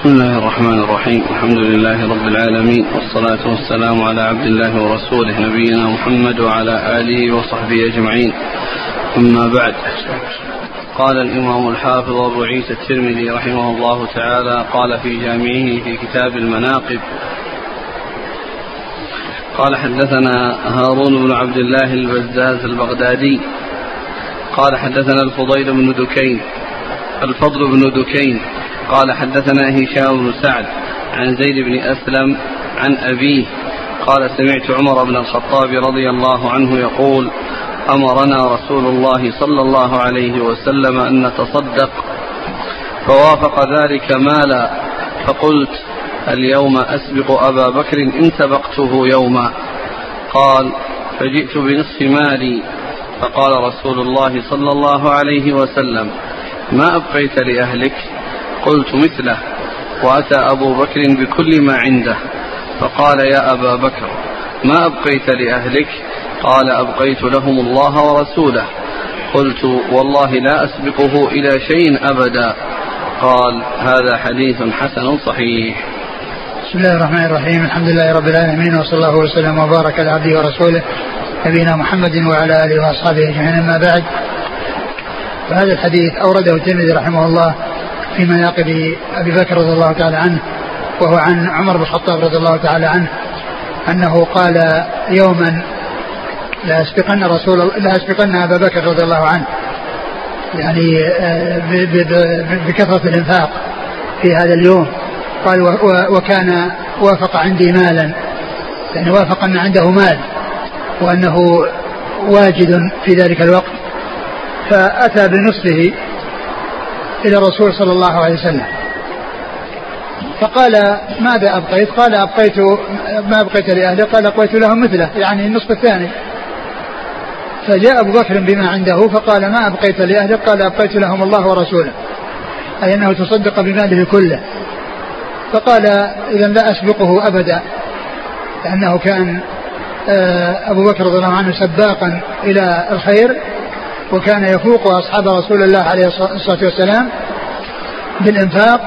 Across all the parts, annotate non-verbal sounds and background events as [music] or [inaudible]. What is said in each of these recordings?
بسم الله الرحمن الرحيم. الحمد لله رب العالمين. والصلاة والسلام على عبد الله ورسوله نبينا محمد وعلى آله وصحبه أجمعين. أما بعد. قال الإمام الحافظ أبو عيسى الترمذي رحمه الله تعالى قال في جامعه في كتاب المناقب قال حدثنا هارون بن عبد الله البزاز البغدادي قال حدثنا الفضيل بن دكين الفضل بن دكين قال حدثنا هشام بن سعد عن زيد بن أسلم عن أبيه قال سمعت عمر بن الخطاب رضي الله عنه يقول أمرنا رسول الله صلى الله عليه وسلم أن نتصدق. فوافق ذلك مالا. فقلت اليوم أسبق أبا بكر إن سبقته يوما. قال فجئت بنصف مالي. فقال رسول الله صلى الله عليه وسلم ما أبقيت لأهلك؟ قلت مثله وأتى أبو بكر بكل ما عنده فقال يا أبا بكر ما أبقيت لأهلك؟ قال أبقيت لهم الله ورسوله. قلت والله لا أسبقه إلى شيء أبدا. قال هذا حديث حسن صحيح. بسم الله الرحمن الرحيم الحمد لله رب العالمين وصلى الله وسلم وبارك على عبده ورسوله نبينا محمد وعلى آله وأصحابه أجمعين أما بعد. فهذا الحديث أورده الترمذي رحمه الله في مناقب أبي بكر رضي الله تعالى عنه وهو عن عمر بن الخطاب رضي الله تعالى عنه أنه قال يوما لأسبقن رسول لأسبقن أبا بكر رضي الله عنه يعني آه، بكثرة الإنفاق في هذا اليوم. قال وكان وافق عندي مالا يعني وافق أن عنده مال وأنه واجد في ذلك الوقت. فأتى بنصفه إلى الرسول صلى الله عليه وسلم. فقال ماذا أبقيت؟ قال أبقيت ما أبقيت لأهلي قال أبقيت لهم مثله يعني النصف الثاني. فجاء أبو بكر بما عنده فقال ما أبقيت لأهلك قال أبقيت لهم الله ورسوله أي أنه تصدق بماله كله. فقال إذا لا أسبقه أبدا لأنه كان آه، أبو بكر رضي الله عنه سباقا إلى الخير وكان يفوق أصحاب رسول الله عليه الصلاة والسلام بالإنفاق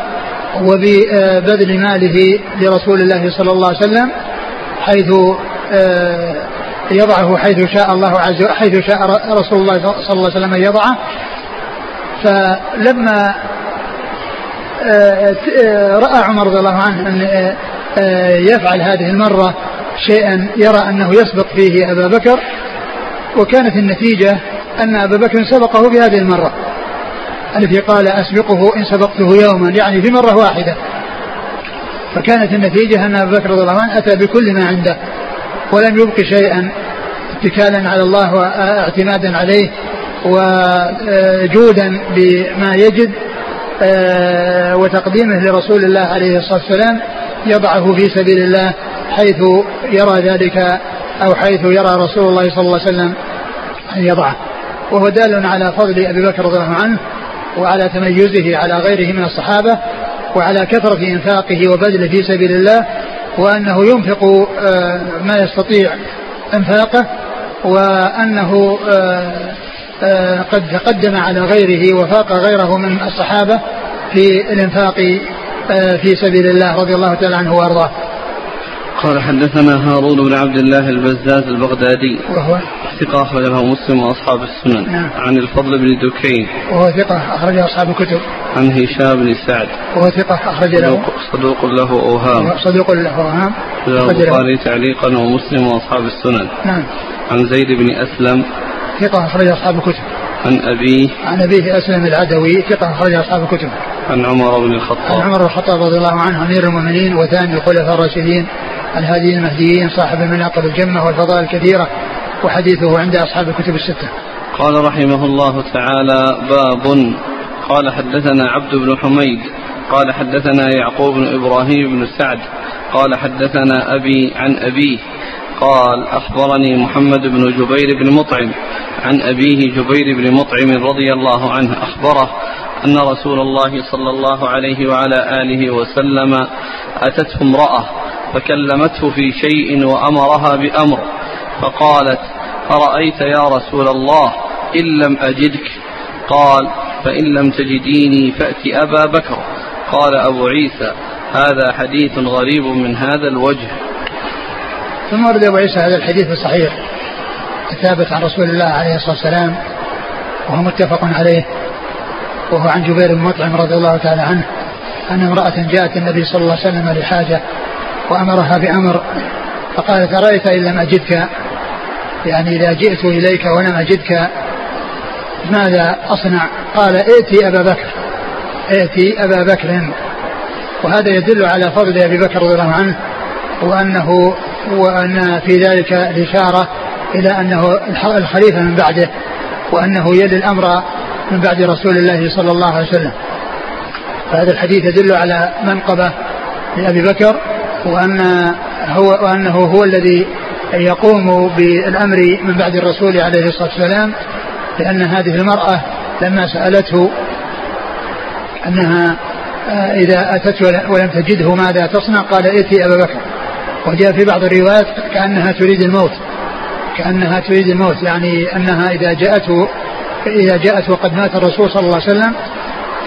وببذل ماله لرسول الله صلى الله عليه وسلم حيث آه، يضعه حيث شاء الله عز وجل حيث شاء رسول الله صلى الله عليه وسلم أن يضعه. فلما آه، آه، رأى عمر رضي الله عنه أن آه، يفعل هذه المرة شيئا يرى أنه يسبق فيه أبا بكر وكانت النتيجة أن أبا بكر سبقه في هذه المرة. التي قال أسبقه إن سبقته يوما يعني في مرة واحدة. فكانت النتيجة أن أبا بكر رضي الله عنه أتى بكل ما عنده ولم يبق شيئا اتكالا على الله واعتمادا عليه وجودا بما يجد آه، وتقديمه لرسول الله عليه الصلاة والسلام يضعه في سبيل الله حيث يرى ذلك أو حيث يرى رسول الله صلى الله عليه وسلم أن يضعه. وهو دال على فضل أبي بكر رضي الله عنه وعلى تميزه على غيره من الصحابة وعلى كثرة إنفاقه وبذله في سبيل الله وأنه ينفق آه، ما يستطيع إنفاقه وأنه آه، آه، قد تقدم على غيره وفاق غيره من الصحابة في الإنفاق في سبيل الله رضي الله تعالى عنه وأرضاه. قال حدثنا هارون بن عبد الله البزاز البغدادي. وهو؟ ثقة أخرج له مسلم وأصحاب السنن. نعم. عن الفضل بن دكين. وهو ثقة أخرج أصحاب الكتب. عن هشام بن سعد. وهو ثقة أخرج له. صدوق له أوهام. صدوق له أوهام. البخاري تعليقا ومسلم وأصحاب السنن. نعم. عن زيد بن أسلم. ثقة أخرج أصحاب الكتب. عن أبيه. عن أبيه أسلم العدوي. ثقة أخرج أصحاب الكتب. عن عمر بن الخطاب. عن عمر بن الخطاب رضي الله عنه أمير المؤمنين وثاني الخلفاء الراشدين. الهاديين المهديين صاحب المناقب الجمة والفضائل الكثيرة وحديثه عند أصحاب الكتب الستة. قال رحمه الله تعالى باب قال حدثنا عبد بن حميد قال حدثنا يعقوب بن إبراهيم بن سعد قال حدثنا أبي عن أبيه قال أخبرني محمد بن جبير بن مطعم عن أبيه جبير بن مطعم رضي الله عنه أخبره أن رسول الله صلى الله عليه وعلى آله وسلم أتته امرأة فكلمته في شيء وأمرها بأمر فقالت أرأيت يا رسول الله إن لم أجدك؟ قال فإن لم تجديني فأت أبا بكر. قال أبو عيسى هذا حديث غريب من هذا الوجه. ثم ورد أبو عيسى هذا الحديث الصحيح الثابت عن رسول الله عليه الصلاة والسلام وهو متفق عليه وهو عن جبير بن مطعم رضي الله تعالى عنه أن امرأة جاءت النبي صلى الله عليه وسلم لحاجة وأمرها بأمر فقالت أرأيت إن لم أجدك يعني إذا جئت إليك ولم أجدك ماذا أصنع؟ قال ائتي أبا بكر ائتي أبا بكر. وهذا يدل على فضل أبي بكر رضي الله عنه وأنه وأن في ذلك الإشارة إلى أنه الخليفة من بعده وأنه يلي الأمر من بعد رسول الله صلى الله عليه وسلم. فهذا الحديث يدل على منقبة لأبي بكر وأن هو وأنه هو الذي يقوم بالأمر من بعد الرسول عليه الصلاة والسلام لأن هذه المرأة لما سألته أنها آه، إذا أتت ولم تجده ماذا تصنع؟ قال ائتي أبا بكر. وجاء في بعض الروايات كأنها تريد الموت كأنها تريد الموت يعني أنها إذا جاءته إذا جاءت وقد مات الرسول صلى الله عليه وسلم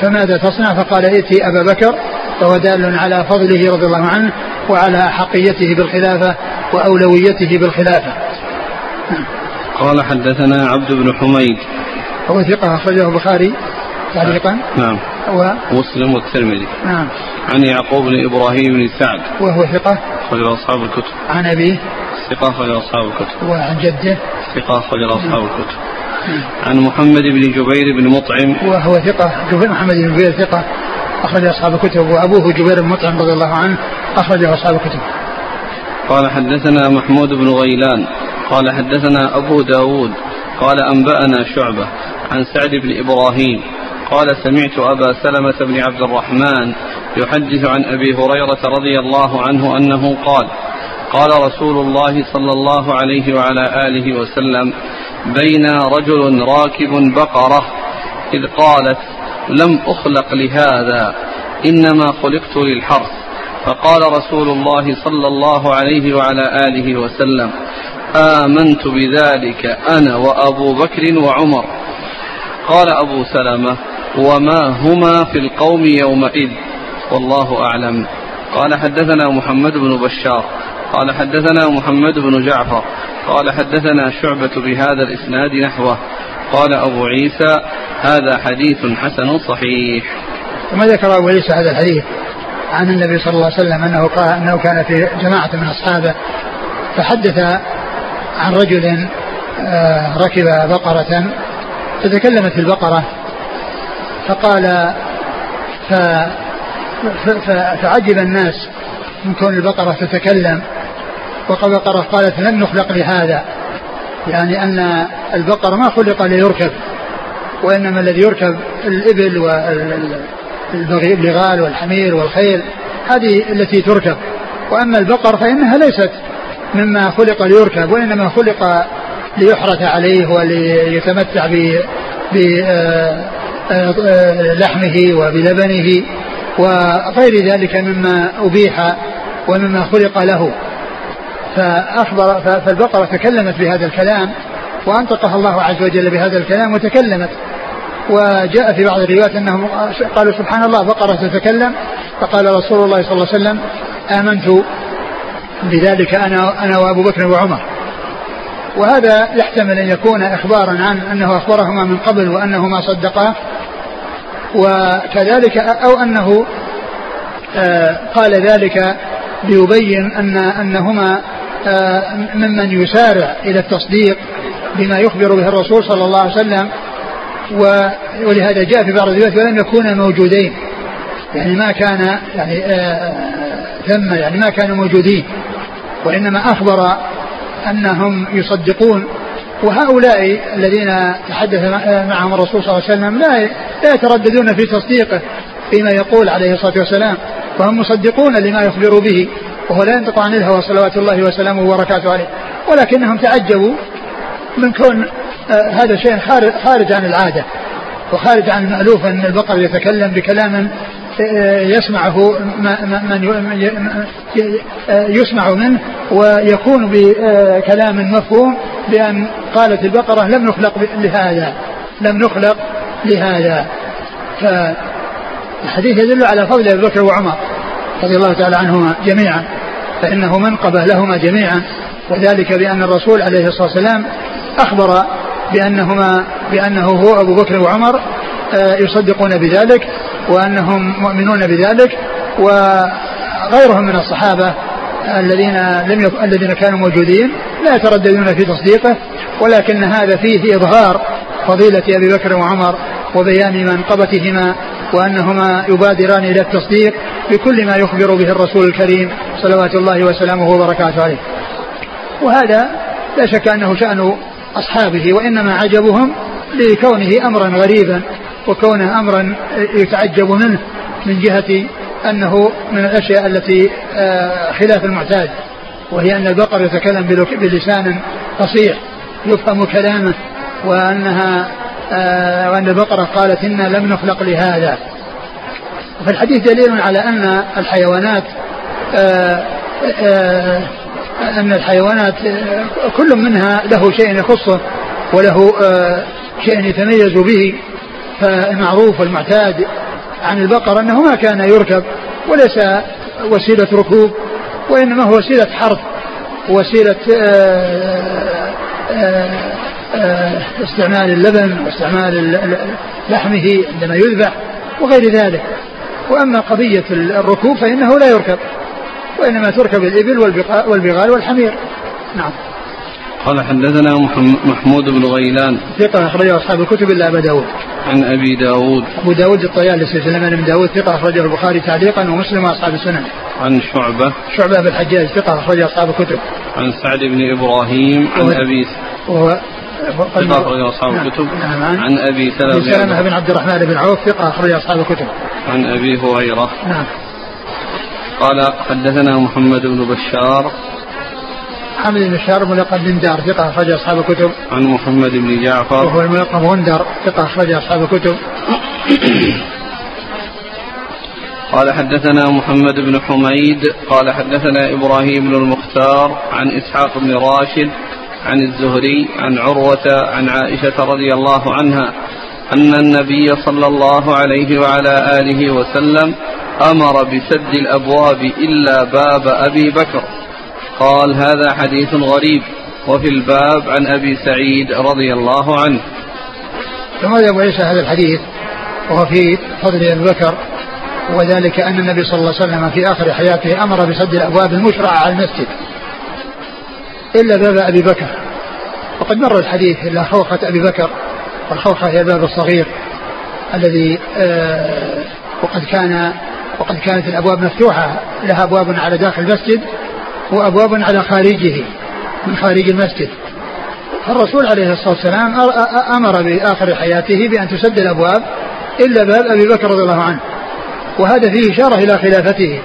فماذا تصنع؟ فقال ائتي أبا بكر. فهو دال على فضله رضي الله عنه وعلى حقيته بالخلافة وأولويته بالخلافة. قال حدثنا عبد بن حميد. هو ثقة أخرجه البخاري. تعليقا نعم. ومسلم والترمذي. نعم. عن يعقوب بن إبراهيم بن سعد. وهو ثقة؟ أخرج أصحاب الكتب. عن أبيه؟ ثقة أخرج أصحاب الكتب. وعن جده؟ ثقة أخرج أصحاب الكتب. عن محمد بن جبير بن مطعم. وهو ثقة. جبير محمد بن جبير ثقة. أخرج أصحاب الكتب وأبوه جبير بن مطعم رضي الله عنه أخرجه أصحاب الكتب. قال حدثنا محمود بن غيلان قال حدثنا أبو داود قال أنبأنا شعبة عن سعد بن إبراهيم قال سمعت أبا سلمة بن عبد الرحمن يحدث عن أبي هريرة رضي الله عنه أنه قال قال رسول الله صلى الله عليه وعلى آله وسلم بين رجل راكب بقرة إذ قالت لم أخلق لهذا إنما خلقت للحرث. فقال رسول الله صلى الله عليه وعلى آله وسلم آمنت بذلك أنا وأبو بكر وعمر. قال أبو سلمة وما هما في القوم يومئذ؟ والله أعلم. قال حدثنا محمد بن بشار قال حدثنا محمد بن جعفر قال حدثنا شعبة بهذا الإسناد نحوه. قال أبو عيسى هذا حديث حسن صحيح. ثم ذكر أبو عيسى هذا الحديث عن النبي صلى الله عليه وسلم أنه قال أنه كان في جماعة من أصحابه فحدث عن رجل آه، ركب بقرة فتكلمت البقرة فقال ف فعجب الناس من كون البقرة تتكلم. وقال قالت لن نخلق لهذا. يعني أن البقر ما خلق ليركب وإنما الذي يركب الإبل والبغال والحمير والخيل هذه التي تركب. وأما البقر فإنها ليست مما خلق ليركب وإنما خلق ليحرث عليه وليتمتع بلحمه وبلبنه وغير ذلك مما أبيح ومما خلق له. فأخبر فالبقرة تكلمت بهذا الكلام وأنطقها الله عز وجل بهذا الكلام وتكلمت. وجاء في بعض الروايات أنهم قالوا سبحان الله بقرة تتكلم. فقال رسول الله صلى الله عليه وسلم آمنت بذلك أنا أنا وأبو بكر وعمر. وهذا يحتمل أن يكون إخبارا عن أنه أخبرهما من قبل وأنهما صدقاه وكذلك أو أنه آه، قال ذلك ليبين أن أنهما ممن يسارع إلى التصديق بما يخبر به الرسول صلى الله عليه وسلم ولهذا جاء في بعض الروايات ولم يكونا موجودين. يعني ما كان يعني آه، ثم يعني ما كانوا موجودين. وإنما أخبر أنهم يصدقون. وهؤلاء الذين تحدث معهم الرسول صلى الله عليه وسلم لا لا يترددون في تصديقه فيما يقول عليه الصلاة والسلام. وهم مصدقون لما يخبر به. وهو لا ينطق عن الهوى صلوات الله وسلامه وبركاته عليه. ولكنهم تعجبوا من كون آه هذا شيء خارج عن العادة وخارج عن المألوف أن البقر يتكلم بكلام آه، يسمعه من آه، يسمع منه ويكون بكلام مفهوم بأن قالت البقرة لم نخلق لهذا لم نخلق لهذا. ف الحديث يدل على فضل أبي بكر وعمر. رضي الله تعالى عنهما جميعا فإنه منقبة لهما جميعا وذلك بأن الرسول عليه الصلاة والسلام أخبر بأنهما بأنه هو أبو بكر وعمر آه، يصدقون بذلك وأنهم مؤمنون بذلك وغيرهم من الصحابة الذين لم يك... الذين كانوا موجودين لا يترددون في تصديقه ولكن هذا فيه إظهار فضيلة أبي بكر وعمر وبيان منقبتهما وأنهما يبادران إلى التصديق بكل ما يخبر به الرسول الكريم صلوات الله وسلامه وبركاته عليه. وهذا لا شك أنه شأن أصحابه وإنما عجبهم لكونه أمرا غريبا وكونه أمرا يتعجب منه من جهة أنه من الأشياء التي آه، خلاف المعتاد وهي أن البقر يتكلم بلسان فصيح يفهم كلامه وأنها وأن البقرة قالت إنا لم نخلق لهذا. فالحديث دليل على أن الحيوانات آه، أن الحيوانات كل منها له شيء يخصه وله شيء يتميز به فالمعروف والمعتاد عن البقر أنه ما كان يركب وليس وسيلة ركوب وإنما هو وسيلة حرث وسيلة آه، آه، آه، استعمال اللبن واستعمال لحمه عندما يذبح وغير ذلك. وأما قضية الركوب فإنه لا يركب وإنما تركب الإبل والبغال والحمير. نعم. قال حدثنا محمود بن غيلان. ثقة أخرجه أصحاب الكتب إلا أبا داود. عن أبي داود. أبو داود الطيالسي سليمان بن داود ثقة أخرجه البخاري تعليقا ومسلم وأصحاب السنن. عن شعبة. شعبة بن الحجاج ثقة أخرجه أصحاب الكتب. عن سعد بن إبراهيم عن أبي وهو ثقة أخرج أصحاب نعم. الكتب. نعم. عن أبي سلمة. سلمة بن عبد الرحمن بن عوف ثقة أخرج أصحاب الكتب. عن أبي هريرة. نعم. قال حدثنا محمد بن بشار. حمد بن شهر ملقب بن دار ثقة أخرج أصحاب الكتب. عن محمد بن جعفر. وهو الملقب غندر ثقة أخرج أصحاب الكتب. قال حدثنا محمد بن حميد. قال حدثنا إبراهيم بن المختار عن إسحاق بن راشد عن الزهري عن عروة عن عائشة رضي الله عنها أن النبي صلى الله عليه وعلى آله وسلم أمر بسد الأبواب إلا باب أبي بكر. قال هذا حديث غريب وفي الباب عن أبي سعيد رضي الله عنه. ثم أبو عيسى هذا الحديث وهو في فضل أبي بكر وذلك أن النبي صلى الله عليه وسلم في آخر حياته أمر بسد الأبواب المشرعة على المسجد. إلا باب أبي بكر. وقد مر الحديث إلا خوخة أبي بكر والخوخة هي الباب الصغير الذي آه وقد كان وقد كانت الأبواب مفتوحة لها أبواب على داخل المسجد وأبواب على خارجه من خارج المسجد. فالرسول عليه الصلاة والسلام أمر بآخر حياته بأن تسد الأبواب إلا باب أبي بكر رضي الله عنه. وهذا فيه إشارة إلى خلافته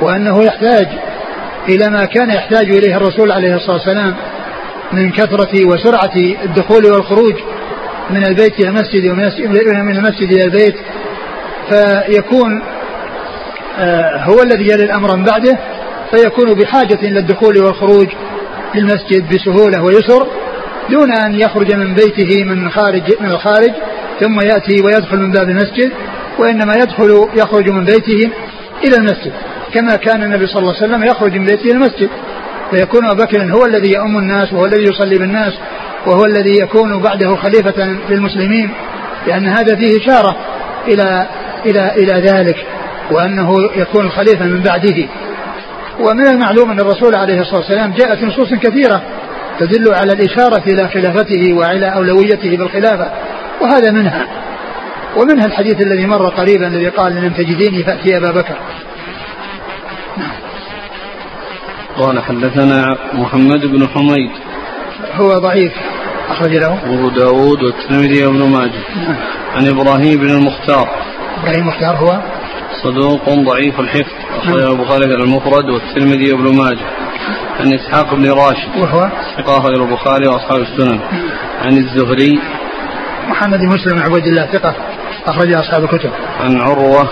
وأنه يحتاج إلى ما كان يحتاج إليه الرسول عليه الصلاة والسلام من كثرة وسرعة الدخول والخروج من البيت إلى المسجد ومن المسجد إلى البيت فيكون آه، هو الذي يلي الأمر من بعده فيكون بحاجة إلى الدخول والخروج للمسجد بسهولة ويسر دون أن يخرج من بيته من خارج من الخارج ثم يأتي ويدخل من باب المسجد وإنما يدخل يخرج من بيته إلى المسجد. كما كان النبي صلى الله عليه وسلم يخرج من بيته إلى المسجد. فيكون أبو بكر هو الذي يؤم الناس وهو الذي يصلي بالناس وهو الذي يكون بعده خليفة للمسلمين لأن هذا فيه إشارة إلى إلى إلى ذلك وأنه يكون الخليفة من بعده. ومن المعلوم أن الرسول عليه الصلاة والسلام جاءت نصوص كثيرة تدل على الإشارة إلى خلافته وإلى أولويته بالخلافة وهذا منها. ومنها الحديث الذي مر قريبا الذي قال لم تجديني فأتي أبا بكر. قال حدثنا محمد بن حميد. هو ضعيف أخرج له. أبو داود والترمذي وابن ماجه. نعم. عن إبراهيم بن المختار. إبراهيم المختار هو؟ صدوق ضعيف الحفظ. أخرجه البخاري في المفرد والترمذي وابن ماجه. عن إسحاق بن راشد. وهو؟ ثقة أخرج البخاري وأصحاب السنن. عن الزهري. محمد بن مسلم عبد الله ثقة أخرج أصحاب الكتب. عن عروة.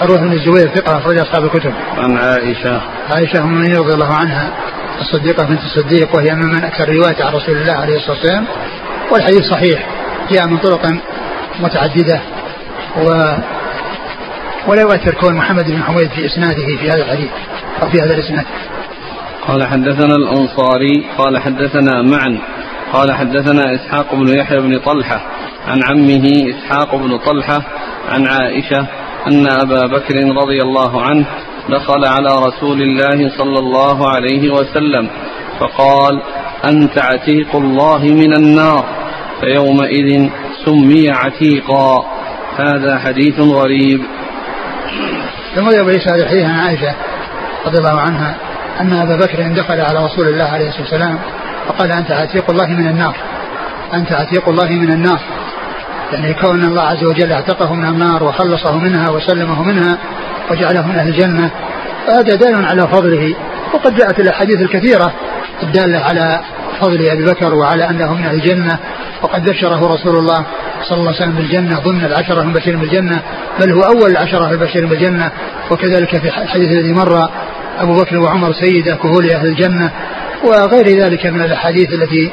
عروة بن الزبير ثقة أخرج أصحاب الكتب عن عائشة عائشة أم رضي الله عنها الصديقة بنت الصديق وهي من أكثر رواية عن رسول الله عليه الصلاة والسلام والحديث صحيح جاء من طرق متعددة و ولا يؤثر كون محمد بن حميد في إسناده في هذا الحديث أو في هذا الإسناد. قال حدثنا الأنصاري قال حدثنا معا قال حدثنا إسحاق بن يحيى بن طلحة عن عمه إسحاق بن طلحة عن عائشة أن أبا بكر رضي الله عنه دخل على رسول الله صلى الله عليه وسلم فقال أنت عتيق الله من النار. فيومئذ سمي عتيقا. هذا حديث غريب. ثم هذا الحديث عن عائشة رضي الله عنها أن أبا بكر دخل على رسول الله عليه الصلاة والسلام فقال أنت عتيق الله من النار. أنت عتيق الله من النار. يعني كون الله عز وجل اعتقه من النار وخلصه منها وسلمه منها وجعله من أهل الجنة فهذا دال على فضله. وقد جاءت الأحاديث الكثيرة الدالة على فضل أبي بكر وعلى أنه من أهل الجنة. وقد بشره رسول الله صلى الله عليه وسلم بالجنة ضمن العشرة المبشرين بالجنة بل هو أول العشرة المبشرين بالجنة. وكذلك في الحديث الذي مر أبو بكر وعمر سيد كهول أهل الجنة وغير ذلك من الأحاديث التي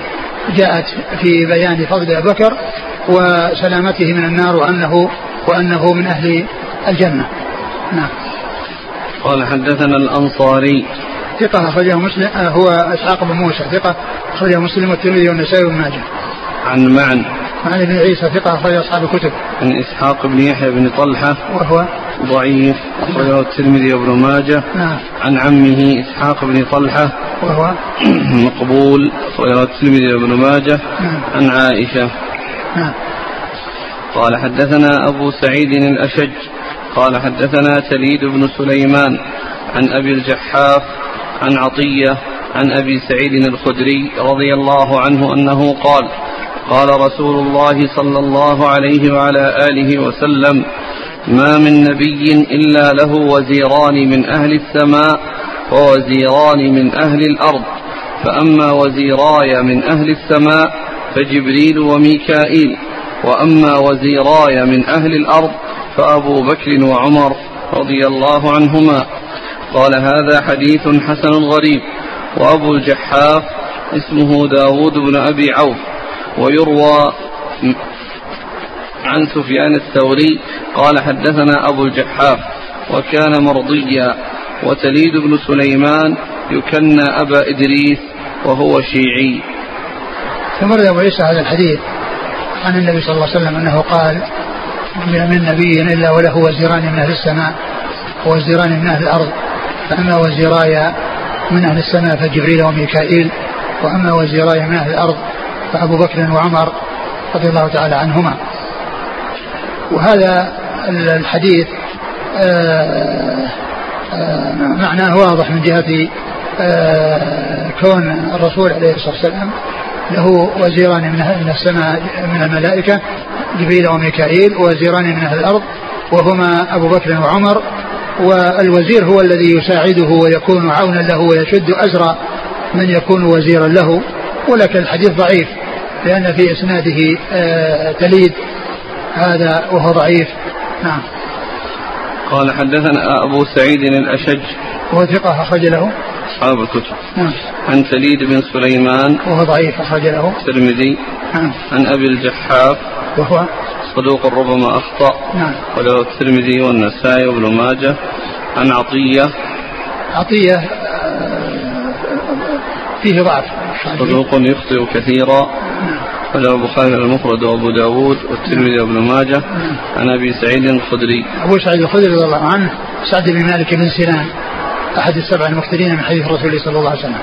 جاءت في بيان فضل ابي بكر. وسلامته من النار وانه وأنه من أهل الجنة. نعم. قال حدثنا الأنصاري ثقة أخرجه مسلم آه، هو إسحاق بن موسى ثقة أخرجه مسلم والترمذي والنسائي وابن ماجه. عن معن عن ابن عيسى ثقة أخرج أصحاب الكتب. عن إسحاق بن يحيى بن طلحة وهو ضعيف أخرجه الترمذي وابن ماجه. نعم. عن عمه إسحاق بن طلحة وهو مقبول أخرجه الترمذي وابن ماجه. نعم. عن عائشة. نعم. قال حدثنا أبو سعيد الأشج قال حدثنا تليد بن سليمان عن أبي الجحاف عن عطية عن أبي سعيد الخدري رضي الله عنه أنه قال قال رسول الله صلى الله عليه وعلى آله وسلم ما من نبي إلا له وزيران من أهل السماء ووزيران من أهل الأرض فأما وزيراي من أهل السماء فجبريل وميكائيل وأما وزيراي من أهل الأرض فأبو بكر وعمر رضي الله عنهما. قال هذا حديث حسن غريب وأبو الجحاف اسمه داود بن أبي عوف ويروى عن سفيان الثوري قال حدثنا أبو الجحاف وكان مرضيا وتليد بن سليمان يكنى أبا إدريس وهو شيعي. ثم أبو عيسى هذا الحديث عن النبي صلى الله عليه وسلم أنه قال من نبي إلا وله وزيران من أهل السماء ووزيران من أهل الأرض. فأما وزيراي من أهل السماء فجبريل وميكائيل وأما وزيراي من أهل الأرض فأبو بكر وعمر رضي الله تعالى عنهما. وهذا الحديث آه، آه، معناه واضح من جهة آه، كون الرسول عليه الصلاة والسلام له وزيران من السماء من الملائكة جبريل وميكائيل ووزيران من أهل الأرض وهما أبو بكر وعمر والوزير هو الذي يساعده ويكون عونا له ويشد أزر من يكون وزيرا له. ولكن الحديث ضعيف لأن في إسناده آه، تليد هذا وهو ضعيف. نعم. قال حدثنا أبو سعيد الأشج. وهو ثقة أخرج له. أصحاب الكتب. نعم. عن تليد بن سليمان وهو ضعيف أخرج له. الترمذي. نعم. عن أبي الجحاف وهو؟ صدوق ربما أخطأ. نعم. وله الترمذي والنسائي وابن ماجه. عن عطية. عطية آه، فيه ضعف. صدوق يخطئ كثيرا. وله البخاري المفرد وأبو داود والترمذي وابن ماجه. عن أبي سعيد الخدري. أبو سعيد الخدري رضي الله عنه سعد بن مالك بن سنان. أحد السبع المكثرين من حديث الرسول صلى الله عليه وسلم.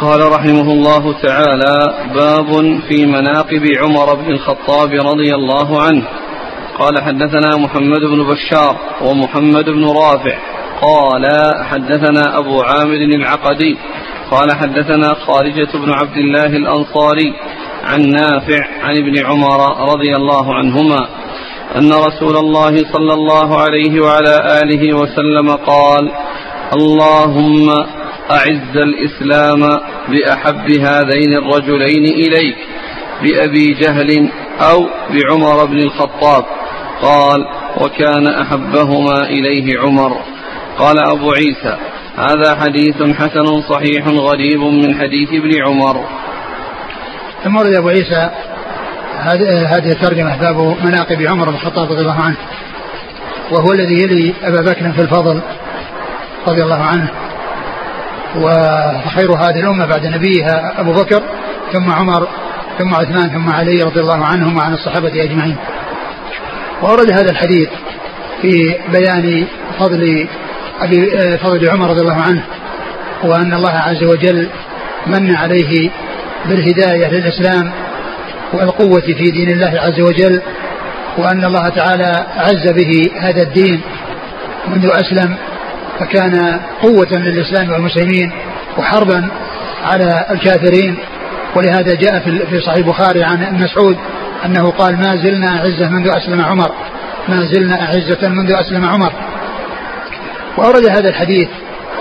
قال رحمه الله تعالى باب في مناقب عمر بن الخطاب رضي الله عنه. قال حدثنا محمد بن بشار ومحمد بن رافع. قال حدثنا أبو عامر العقدي. قال حدثنا خارجة بن عبد الله الأنصاري عن نافع عن ابن عمر رضي الله عنهما أن رسول الله صلى الله عليه وعلى آله وسلم قال اللهم أعز الإسلام بأحب هذين الرجلين إليك بأبي جهل أو بعمر بن الخطاب. قال وكان أحبهما إليه عمر. قال أبو عيسى هذا حديث حسن صحيح غريب من حديث ابن عمر. ثم ورد أبو عيسى هذه الترجمة باب مناقب عمر بن الخطاب رضي الله عنه وهو الذي يلي أبا بكر في الفضل. رضي الله عنه. وخير هذه الأمة بعد نبيها أبو بكر ثم عمر ثم عثمان ثم علي رضي الله عنهم وعن الصحابة أجمعين. وأورد هذا الحديث في بيان فضل أبي فضل عمر رضي الله عنه وأن الله عز وجل من عليه بالهداية للإسلام والقوة في دين الله عز وجل وأن الله تعالى عز به هذا الدين منذ أسلم فكان قوة للإسلام والمسلمين وحربا على الكافرين. ولهذا جاء في صحيح البخاري عن مسعود أنه قال ما زلنا أعزة منذ أسلم عمر ما زلنا أعزة منذ أسلم عمر. وأورد هذا الحديث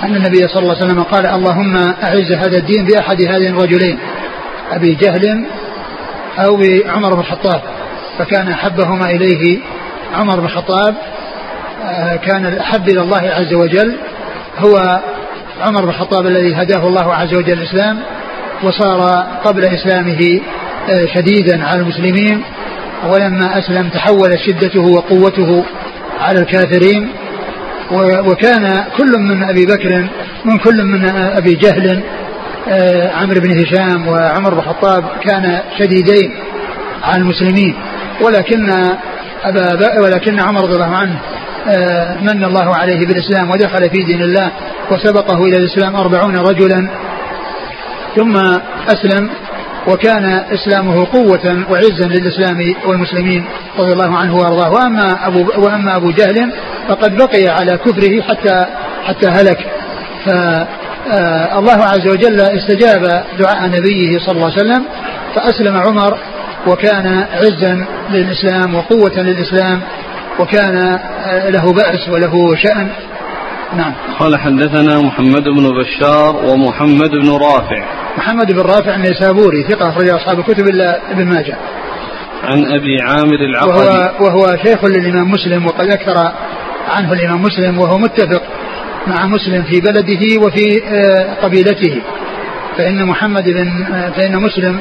أن النبي صلى الله عليه وسلم قال اللهم أعز هذا الدين بأحد هذين الرجلين أبي جهل أو بعمر بن الخطاب. فكان أحبهما إليه عمر بن الخطاب كان الأحب إلى الله عز وجل هو عمر بن الخطاب الذي هداه الله عز وجل الإسلام وصار قبل إسلامه آه، شديدا على المسلمين ولما أسلم تحول شدته وقوته على الكافرين وكان كل من أبي بكر من كل من أبي جهل آه، عمرو بن هشام وعمر بن الخطاب كان شديدين على المسلمين ولكن أبا ولكن عمر رضي الله عنه من الله عليه بالإسلام ودخل في دين الله وسبقه إلى الإسلام أربعون رجلا. ثم أسلم وكان إسلامه قوة وعزا للإسلام والمسلمين رضي الله عنه وأرضاه. وأما أبو, وأما أبو جهل فقد بقي على كفره حتى حتى هلك. فالله عز وجل استجاب دعاء نبيه صلى الله عليه وسلم فأسلم عمر وكان عزا للإسلام وقوة للإسلام. وكان له بأس وله شأن. نعم. قال حدثنا محمد بن بشار ومحمد بن رافع. محمد بن رافع النيسابوري ثقة أخرج أصحاب الكتب إلا ابن ماجه. عن أبي عامر العقدي. وهو, وهو شيخ للإمام مسلم وقد أكثر عنه الإمام مسلم وهو متفق مع مسلم في بلده وفي آه، قبيلته. فإن محمد بن آه، فإن مسلم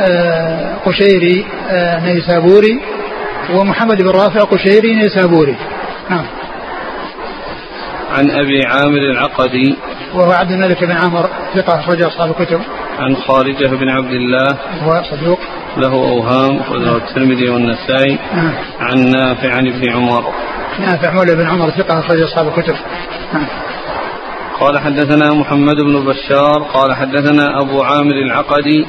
آه، قشيري نيسابوري ومحمد بن رافع قشيري نيسابوري نعم عن أبي عامر العقدي وهو عبد الملك بن عمر ثقة أخرج أصحاب الكتب. عن خارجة بن عبد الله هو صدوق. له أوهام أخرجه الترمذي والنسائي. نعم. عن نافع عن ابن عمر. نافع مولى بن عمر ثقة أخرج أصحاب الكتب. نعم. قال حدثنا محمد بن بشار قال حدثنا أبو عامر العقدي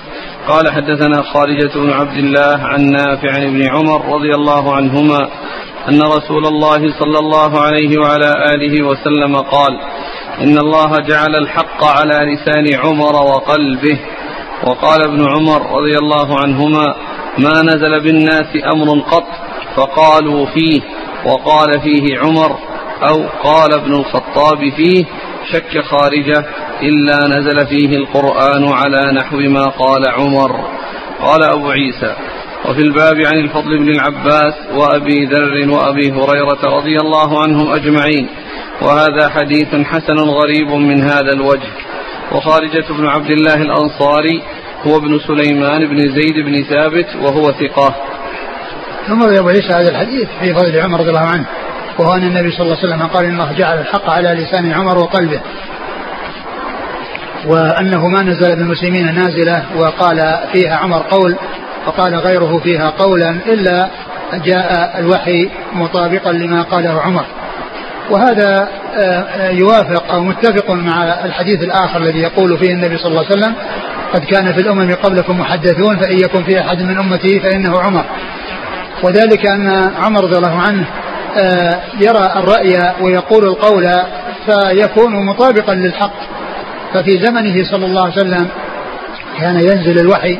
قال حدثنا خارجة بن عبد الله عن نافع عن ابن عمر رضي الله عنهما أن رسول الله صلى الله عليه وعلى آله وسلم قال إن الله جعل الحق على لسان عمر وقلبه. وقال ابن عمر رضي الله عنهما ما نزل بالناس أمر قط فقالوا فيه وقال فيه عمر أو قال ابن الخطاب فيه شك خارجه إلا نزل فيه القرآن على نحو ما قال عمر. قال أبو عيسى وفي الباب عن الفضل بن العباس وأبي ذر وأبي هريرة رضي الله عنهم أجمعين وهذا حديث حسن غريب من هذا الوجه. وخارجة بن عبد الله الأنصاري هو ابن سليمان بن زيد بن ثابت وهو ثقة. ثم أبو عيسى هذا الحديث في فضل عمر رضي الله عنه. وهو أن النبي صلى الله عليه وسلم قال إن الله جعل الحق على لسان عمر وقلبه. وأنه ما نزل بالمسلمين نازلة وقال فيها عمر قول وقال غيره فيها قولا إلا جاء الوحي مطابقا لما قاله عمر. وهذا آه، يوافق أو متفق مع الحديث الآخر الذي يقول فيه النبي صلى الله عليه وسلم قد كان في الأمم قبلكم محدثون فإن يكن في أحد من أمتي فإنه عمر. وذلك أن عمر رضي الله عنه يرى الرأي ويقول القول فيكون مطابقا للحق. ففي زمنه صلى الله عليه وسلم كان ينزل الوحي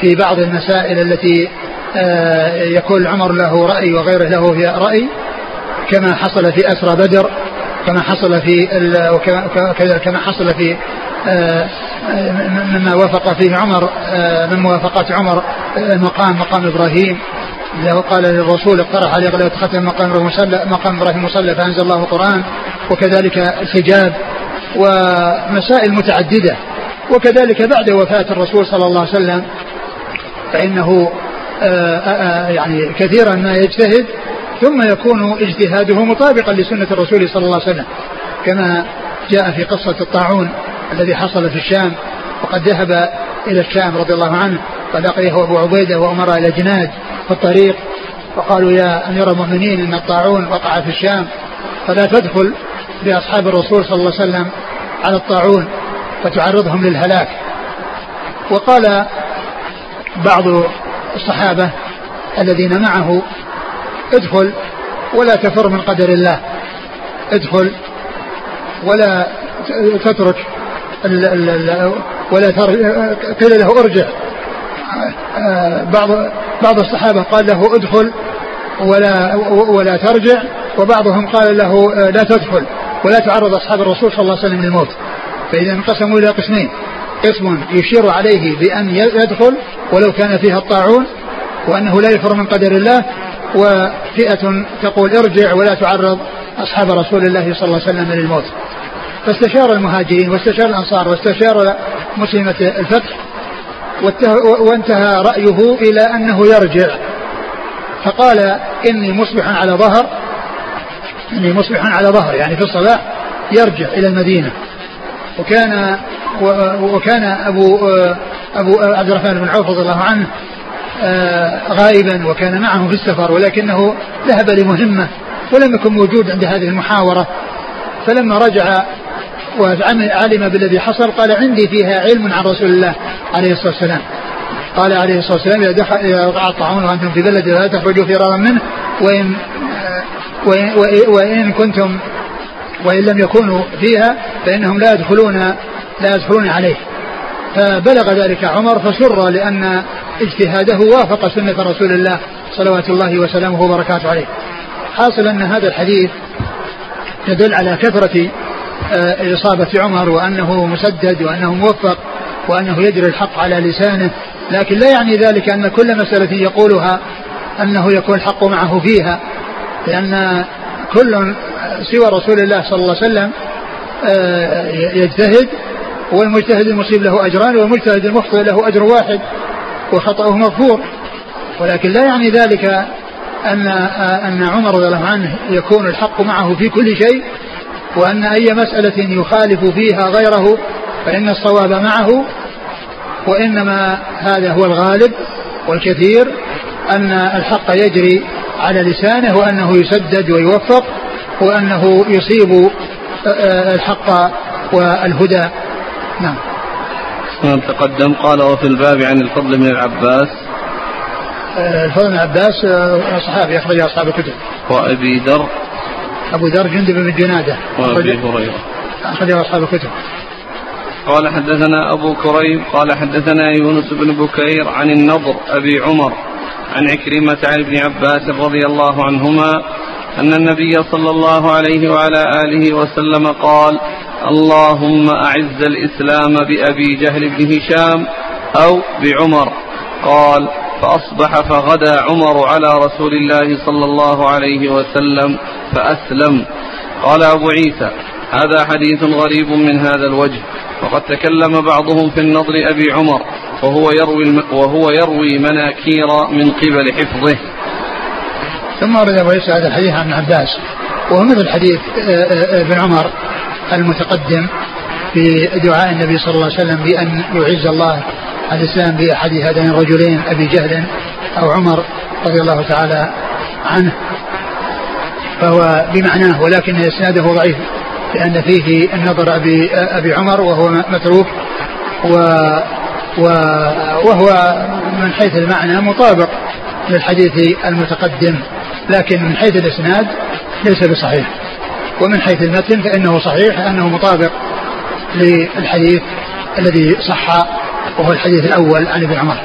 في بعض المسائل التي آه، يكون عمر له رأي وغيره له رأي كما حصل في أسرى بدر كما حصل في كما حصل في آه، مما وافق فيه عمر من موافقات عمر مقام مقام إبراهيم. له قال للرسول اقترح علي غلبة ختم مقام إبراهيم مقام إبراهيم مصلى فأنزل الله القرآن وكذلك الحجاب ومسائل متعددة وكذلك بعد وفاة الرسول صلى الله عليه وسلم فإنه آآ آآ يعني كثيرا ما يجتهد ثم يكون اجتهاده مطابقا لسنة الرسول صلى الله عليه وسلم كما جاء في قصة الطاعون الذي حصل في الشام وقد ذهب إلى الشام رضي الله عنه. فلقيه أبو عبيدة وأمر إلى جناد في الطريق وقالوا يا أمير المؤمنين إن الطاعون وقع في الشام فلا تدخل بأصحاب الرسول صلى الله عليه وسلم على الطاعون فتعرضهم للهلاك. وقال بعض الصحابة الذين معه ادخل ولا تفر من قدر الله ادخل ولا تترك ولا قيل له ارجع. بعض بعض الصحابة قال له ادخل ولا ولا ترجع وبعضهم قال له لا تدخل ولا تعرض أصحاب الرسول صلى الله عليه وسلم للموت. فإذا انقسموا إلى قسمين قسم يشير عليه بأن يدخل ولو كان فيها الطاعون وأنه لا يفر من قدر الله وفئة تقول ارجع ولا تعرض أصحاب رسول الله صلى الله عليه وسلم للموت. فاستشار المهاجرين واستشار الأنصار واستشار مسلمة الفتح وانتهى رأيه إلى أنه يرجع. فقال إني مصبح على ظهر. إني مصبح على ظهر يعني في الصباح يرجع إلى المدينة. وكان وكان أبو أبو عبد الرحمن بن عوف رضي الله عنه غائبا وكان معه في السفر ولكنه ذهب لمهمة ولم يكن موجود عند هذه المحاورة. فلما رجع وعلم بالذي حصل قال عندي فيها علم عن رسول الله عليه الصلاة والسلام. قال عليه الصلاة والسلام إذا دخل إذا الطاعون وأنتم في بلد لا تخرجوا فرارا منه وإن وإن, وإن كنتم وإن لم يكونوا فيها فإنهم لا يدخلون لا يدخلون عليه. فبلغ ذلك عمر فسر لأن اجتهاده وافق سنة رسول الله صلوات الله وسلامه وبركاته عليه. حاصل أن هذا الحديث يدل على كثرة إصابة عمر وأنه مسدد وأنه موفق وأنه يجري الحق على لسانه. لكن لا يعني ذلك أن كل مسألة يقولها أنه يكون الحق معه فيها. لأن كل سوى رسول الله صلى الله عليه وسلم آه، يجتهد والمجتهد المصيب له أجران والمجتهد المخطئ له أجر واحد وخطأه مغفور. ولكن لا يعني ذلك أن آه، أن عمر رضي الله عنه يكون الحق معه في كل شيء. وأن أي مسألة يخالف فيها غيره فإن الصواب معه وإنما هذا هو الغالب والكثير أن الحق يجري على لسانه وأنه يسدد ويوفق وأنه يصيب الحق والهدى. نعم. تقدم. قال وفي الباب عن الفضل بن العباس. الفضل بن العباس صحابي أخرج أصحاب الكتب. وأبي ذر. أبو ذر جندب بن جنادة. وأبي هريرة. أخرجه أصحاب الكتب. قال حدثنا أبو كريب قال حدثنا يونس بن بكير عن النضر أبي عمر عن عكرمة عن ابن عباس رضي الله عنهما أن النبي صلى الله عليه وعلى آله وسلم قال اللهم أعز الإسلام بأبي جهل بن هشام أو بعمر. قال فأصبح فغدا عمر على رسول الله صلى الله عليه وسلم فأسلم قال أبو عيسى هذا حديث غريب من هذا الوجه وقد تكلم بعضهم في النضر أبي عمر وهو يروي وهو يروي مناكير من قبل حفظه. ثم ورد أبو عيسى هذا الحديث عن عباس وهو مثل حديث آه، آه، ابن عمر المتقدم في دعاء النبي صلى الله عليه وسلم بأن يعز الله الإسلام بأحد هذين الرجلين أبي جهل أو عمر رضي الله تعالى عنه. فهو بمعناه ولكن إسناده ضعيف لأن فيه النظر أبي, أبي عمر وهو متروك و وهو من حيث المعنى مطابق للحديث المتقدم لكن من حيث الإسناد ليس بصحيح. ومن حيث المتن فإنه صحيح لأنه مطابق للحديث الذي صح وهو الحديث الأول عن ابن عمر.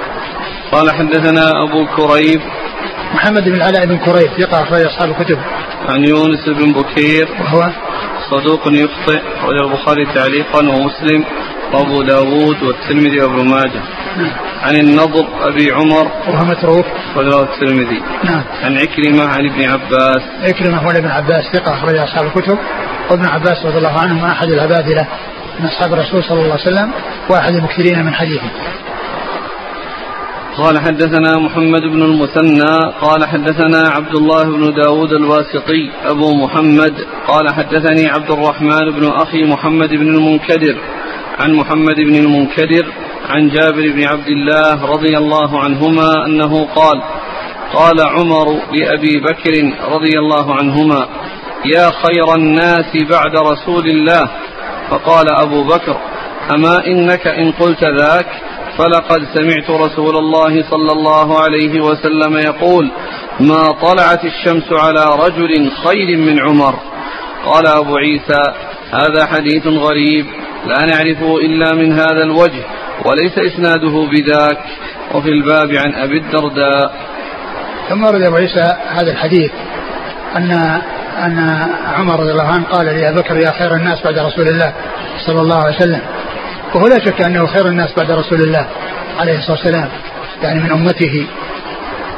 قال حدثنا أبو كريب محمد بن العلاء بن كريب ثقة أخرج أصحاب الكتب. عن يونس بن بكير. وهو صدوق يخطئ أخرج البخاري تعليقا ومسلم وأبو داود والترمذي وابن ماجه. نعم. عن النضر أبي عمر وهو متروك. أخرجه الترمذي. نعم. عن عكرمة عن ابن عباس. عكرمة هو ابن عباس ثقة أخرج أصحاب الكتب. وابن عباس رضي الله عنهما أحد العبادلة من أصحاب الرسول صلى الله عليه وسلم وأحد المكثرين من حديثه. قال حدثنا محمد بن المثنى قال حدثنا عبد الله بن داود الواسطي أبو محمد قال حدثني عبد الرحمن بن أخي محمد بن المنكدر عن محمد بن المنكدر عن جابر بن عبد الله رضي الله عنهما أنه قال قال عمر لأبي بكر رضي الله عنهما يا خير الناس بعد رسول الله فقال أبو بكر أما إنك إن قلت ذاك فلقد سمعت رسول الله صلى الله عليه وسلم يقول ما طلعت الشمس على رجل خير من عمر. قال أبو عيسى هذا حديث غريب لا نعرفه إلا من هذا الوجه وليس إسناده بذاك. وفي الباب عن أبي الدرداء. ثم ورد أبو عيسى هذا الحديث أن أن عمر رضي الله عنه قال لأبي بكر يا خير الناس بعد رسول الله صلى الله عليه وسلم. وهو لا شك أنه خير الناس بعد رسول الله عليه الصلاة والسلام يعني من أمته.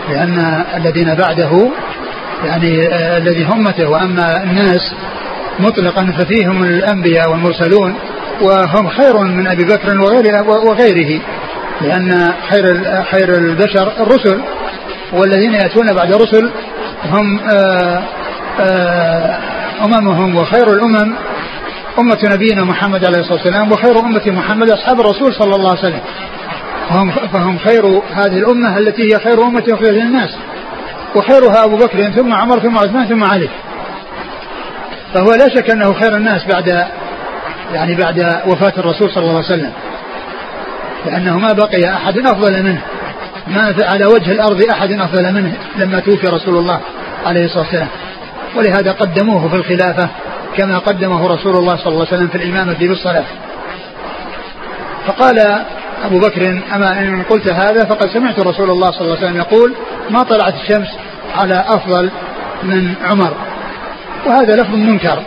لأن الذين بعده يعني آه الذي هم أمته وأما الناس مطلقا ففيهم الأنبياء والمرسلون وهم خير من أبي بكر وغيره, وغيره. لأن خير خير البشر الرسل والذين يأتون بعد رسل هم آآ أممهم وخير الأمم أمة نبينا محمد عليه الصلاة والسلام وخير أمة محمد أصحاب الرسول صلى الله عليه وسلم. فهم, فهم خير هذه الأمة التي هي خير أمة أخرجت للناس وخيرها أبو بكر ثم عمر ثم عثمان ثم علي. فهو لا شك أنه خير الناس بعد يعني بعد وفاة الرسول صلى الله عليه وسلم. لأنه ما بقي أحد أفضل منه ما على وجه الأرض أحد أفضل منه لما توفي رسول الله عليه الصلاة والسلام. ولهذا قدموه في الخلافة كما قدمه رسول الله صلى الله عليه وسلم في الإمامة بالصلاة فقال أبو بكر أما إن قلت هذا فقد سمعت رسول الله صلى الله عليه وسلم يقول ما طلعت الشمس على أفضل من عمر. وهذا لفظ منكر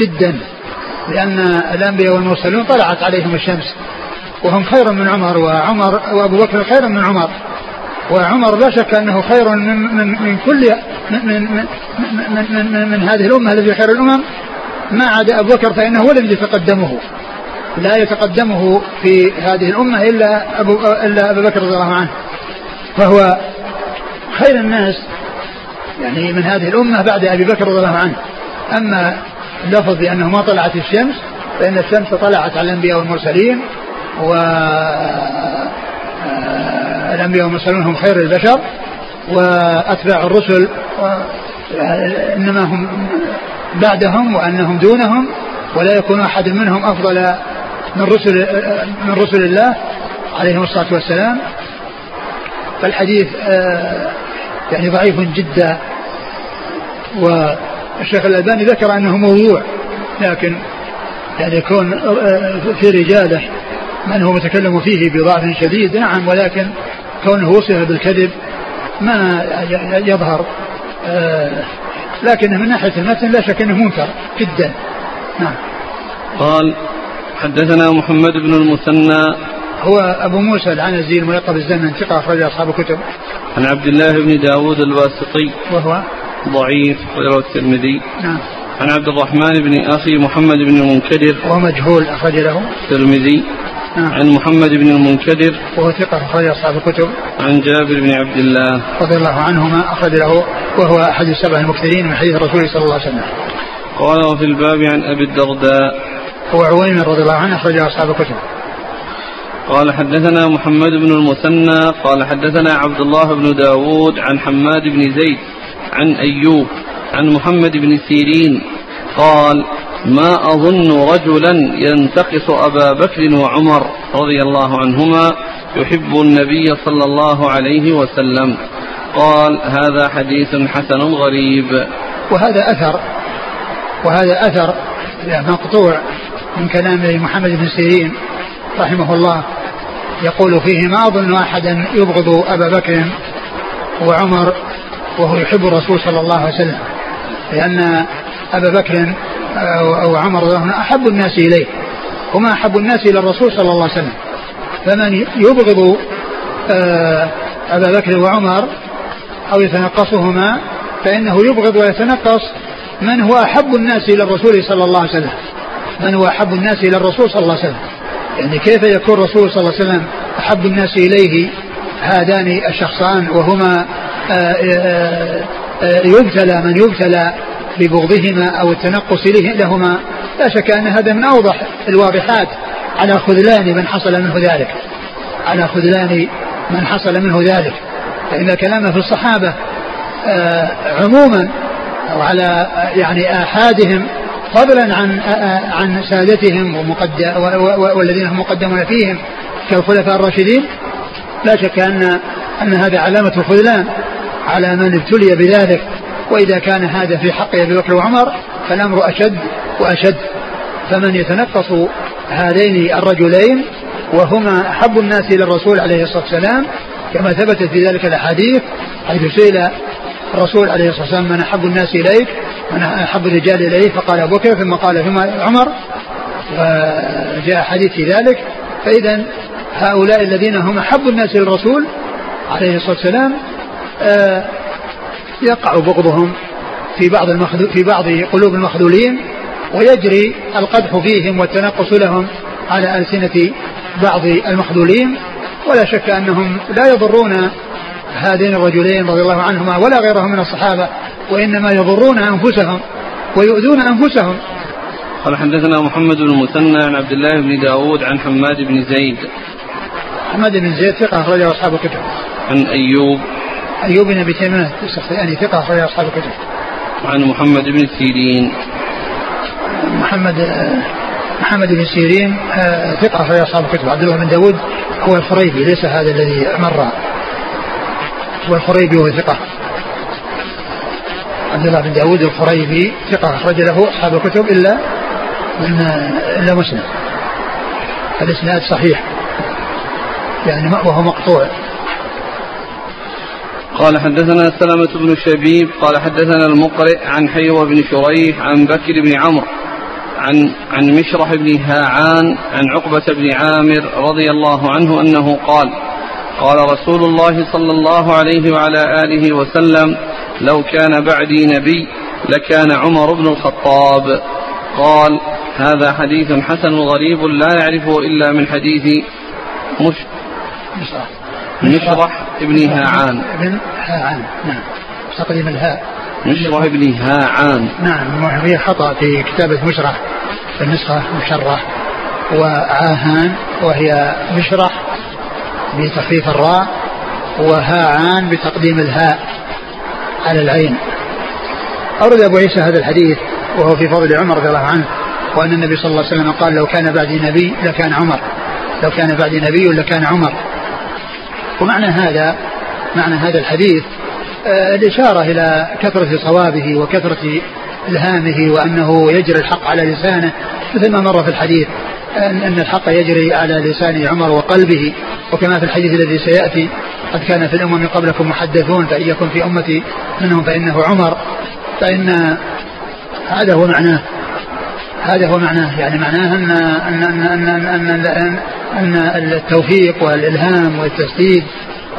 جدا لأن الأنبياء والمرسلون طلعت عليهم الشمس وهم خير من عمر وعمر وأبو بكر خير من عمر. وعمر لا شك أنه خير من, من, من كل من, من, من, من, من, من هذه الأمة التي خير الأمم. ما عدا أبو بكر فإنه هو الذي يتقدمه لا يتقدمه في هذه الأمة إلا أبو, إلا أبو بكر رضي الله عنه. فهو خير الناس يعني من هذه الأمة بعد أبي بكر رضي الله عنه. أما اللفظ بأنه ما طلعت الشمس فإن الشمس طلعت على الأنبياء والمرسلين و الأنبياء والمرسلون هم خير البشر وأتباع الرسل إنما هم بعدهم وأنهم دونهم ولا يكون أحد منهم أفضل من رسل من رسل الله عليهم الصلاة والسلام. فالحديث يعني ضعيف جدا. والشيخ الألباني ذكر أنه موضوع لكن يعني يكون في رجاله من هو متكلم فيه بضعف شديد نعم ولكن كونه وصف بالكذب ما يظهر. لكن من ناحية المتن لا شك أنه منكر جدا. نعم. قال حدثنا محمد بن المثنى. هو أبو موسى العنزي الملقب الزمن ثقة أخرج أصحاب الكتب. عن عبد الله بن داود الواسطي. وهو؟ ضعيف غير الترمذي. نعم. عن عبد الرحمن بن أخي محمد بن المنكدر. وهو مجهول أخرج له. الترمذي. نعم. عن محمد بن المنكدر وهو ثقة أخرج أصحاب الكتب. عن جابر بن عبد الله. رضي الله عنهما أخرج له وهو أحد السبع المكثرين من حديث الرسول صلى الله عليه وسلم. قال وفي الباب عن أبي الدرداء. هو عويمر رضي الله عنه أخرج أصحاب الكتب. قال حدثنا محمد بن المثنى قال حدثنا عبد الله بن داود عن حماد بن زيد عن أيوب عن محمد بن سيرين قال ما أظن رجلا ينتقص أبا بكر وعمر رضي الله عنهما يحب النبي صلى الله عليه وسلم. قال هذا حديث حسن غريب. وهذا أثر وهذا أثر مقطوع من كلام محمد بن سيرين رحمه الله. يقول فيه ما أظن أحدا يبغض أبا بكر وعمر وهو يحب الرسول صلى الله عليه وسلم لأن أبا بكر أو عمر رضي الله عنه أحب الناس إليه وما أحب الناس إلى الرسول صلى الله عليه وسلم. فمن يبغض أبا بكر وعمر أو يتنقصهما فإنه يبغض ويتنقص من هو أحب الناس إلى الرسول صلى الله عليه وسلم. من هو أحب الناس إلى الرسول صلى الله عليه وسلم. يعني كيف يكون الرسول صلى الله عليه وسلم أحب الناس إليه؟ هذان الشخصان وهما آه، يبتلى من يبتلى. ببغضهما أو التنقص لهما لا شك أن هذا من أوضح الواضحات على خذلان من حصل منه ذلك. على خذلان من حصل منه ذلك. فإن كلامه في الصحابة آه، عموما أو على يعني آحادهم فضلا عن آه، عن سادتهم والذين هم مقدمون فيهم كالخلفاء الراشدين لا شك أن أن هذا علامة خذلان على من ابتلي بذلك. وإذا كان هذا في حق أبي بكر وعمر فالأمر أشد وأشد. فمن يتنقص هذين الرجلين وهما أحب الناس إلى الرسول عليه الصلاة والسلام كما ثبتت في ذلك الأحاديث حيث سئل الرسول عليه الصلاة والسلام من أحب الناس إليك؟ من أحب الرجال إليه فقال أبو بكر ثم قال ثم عمر. وجاء حديث في ذلك. فإذا هؤلاء الذين هم أحب الناس للرسول عليه الصلاة والسلام آه، يقع بغضهم في بعض المخذو في بعض قلوب المخذولين ويجري القدح فيهم والتنقص لهم على ألسنة بعض المخذولين. ولا شك أنهم لا يضرون هذين الرجلين رضي الله عنهما ولا غيرهم من الصحابة وإنما يضرون أنفسهم ويؤذون أنفسهم. قال حدثنا محمد بن المثنى عن عبد الله بن داود عن حماد بن زيد. حماد بن زيد ثقة أخرجه أصحاب الكتب. عن أيوب أيوب بن أبي تيمية يعني ثقة أخرجه أصحاب الكتب. عن محمد بن سيرين. محمد محمد بن سيرين آه، ثقة في أصحاب الكتب. عبد الله بن داود هو الخريبي ليس هذا الذي مر. هو الخريبي وهو ثقة. عبد الله بن داود الخريبي ثقة أخرج له أصحاب الكتب إلا من إلا مسلم. الإسناد صحيح. يعني وهو مقطوع. قال حدثنا سلمة بن شبيب قال حدثنا المقرئ عن حيوة بن شريح عن بكر بن عمرو عن عن مشرح بن هاعان عن عقبة بن عامر رضي الله عنه أنه قال قال رسول الله صلى الله عليه وعلى آله وسلم لو كان بعدي نبي لكان عمر بن الخطاب. قال هذا حديث حسن غريب لا يعرفه إلا من حديث مش مشرح ابن هاعان ابن هاعان نعم. تقديم الهاء مشرح ابن هاعان نعم. في خطأ في كتابة مشرح في النسخة مشرح وعاهان وهي مشرح بتخفيف الراء. وهاعان بتقديم الهاء على العين. أورد أبو عيسى هذا الحديث وهو في فضل عمر رضي الله عنه. وأن النبي صلى الله عليه وسلم قال لو كان بعدي نبي لكان عمر. لو كان بعدي نبي لكان عمر. ومعنى هذا معنى هذا الحديث آه، الإشارة إلى كثرة صوابه وكثرة إلهامه وأنه يجري الحق على لسانه مثل ما مر في الحديث أن الحق يجري على لسان عمر وقلبه وكما في الحديث الذي سيأتي قد كان في الأمم قبلكم محدثون فإن يكن في أمتي منهم فإنه عمر فإن هذا هو معناه. هذا هو معناه يعني معناه أن أن أن أن أن, أن, أن التوفيق والإلهام والتسديد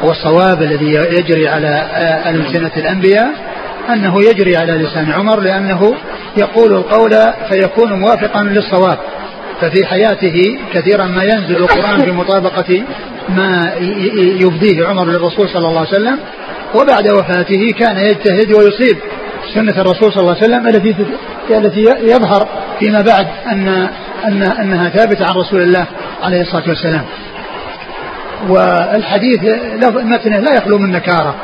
والصواب الذي يجري على ألسنة الأنبياء أنه يجري على لسان عمر لأنه يقول القول فيكون موافقا للصواب. ففي حياته كثيرا ما ينزل القرآن في مطابقة ما يبديه عمر للرسول صلى الله عليه وسلم وبعد وفاته كان يجتهد ويصيب. سنة الرسول صلى الله عليه وسلم التي التي يظهر فيما بعد أن أن أنها ثابتة عن رسول الله عليه الصلاة والسلام. والحديث متنه لا يخلو من نكارة.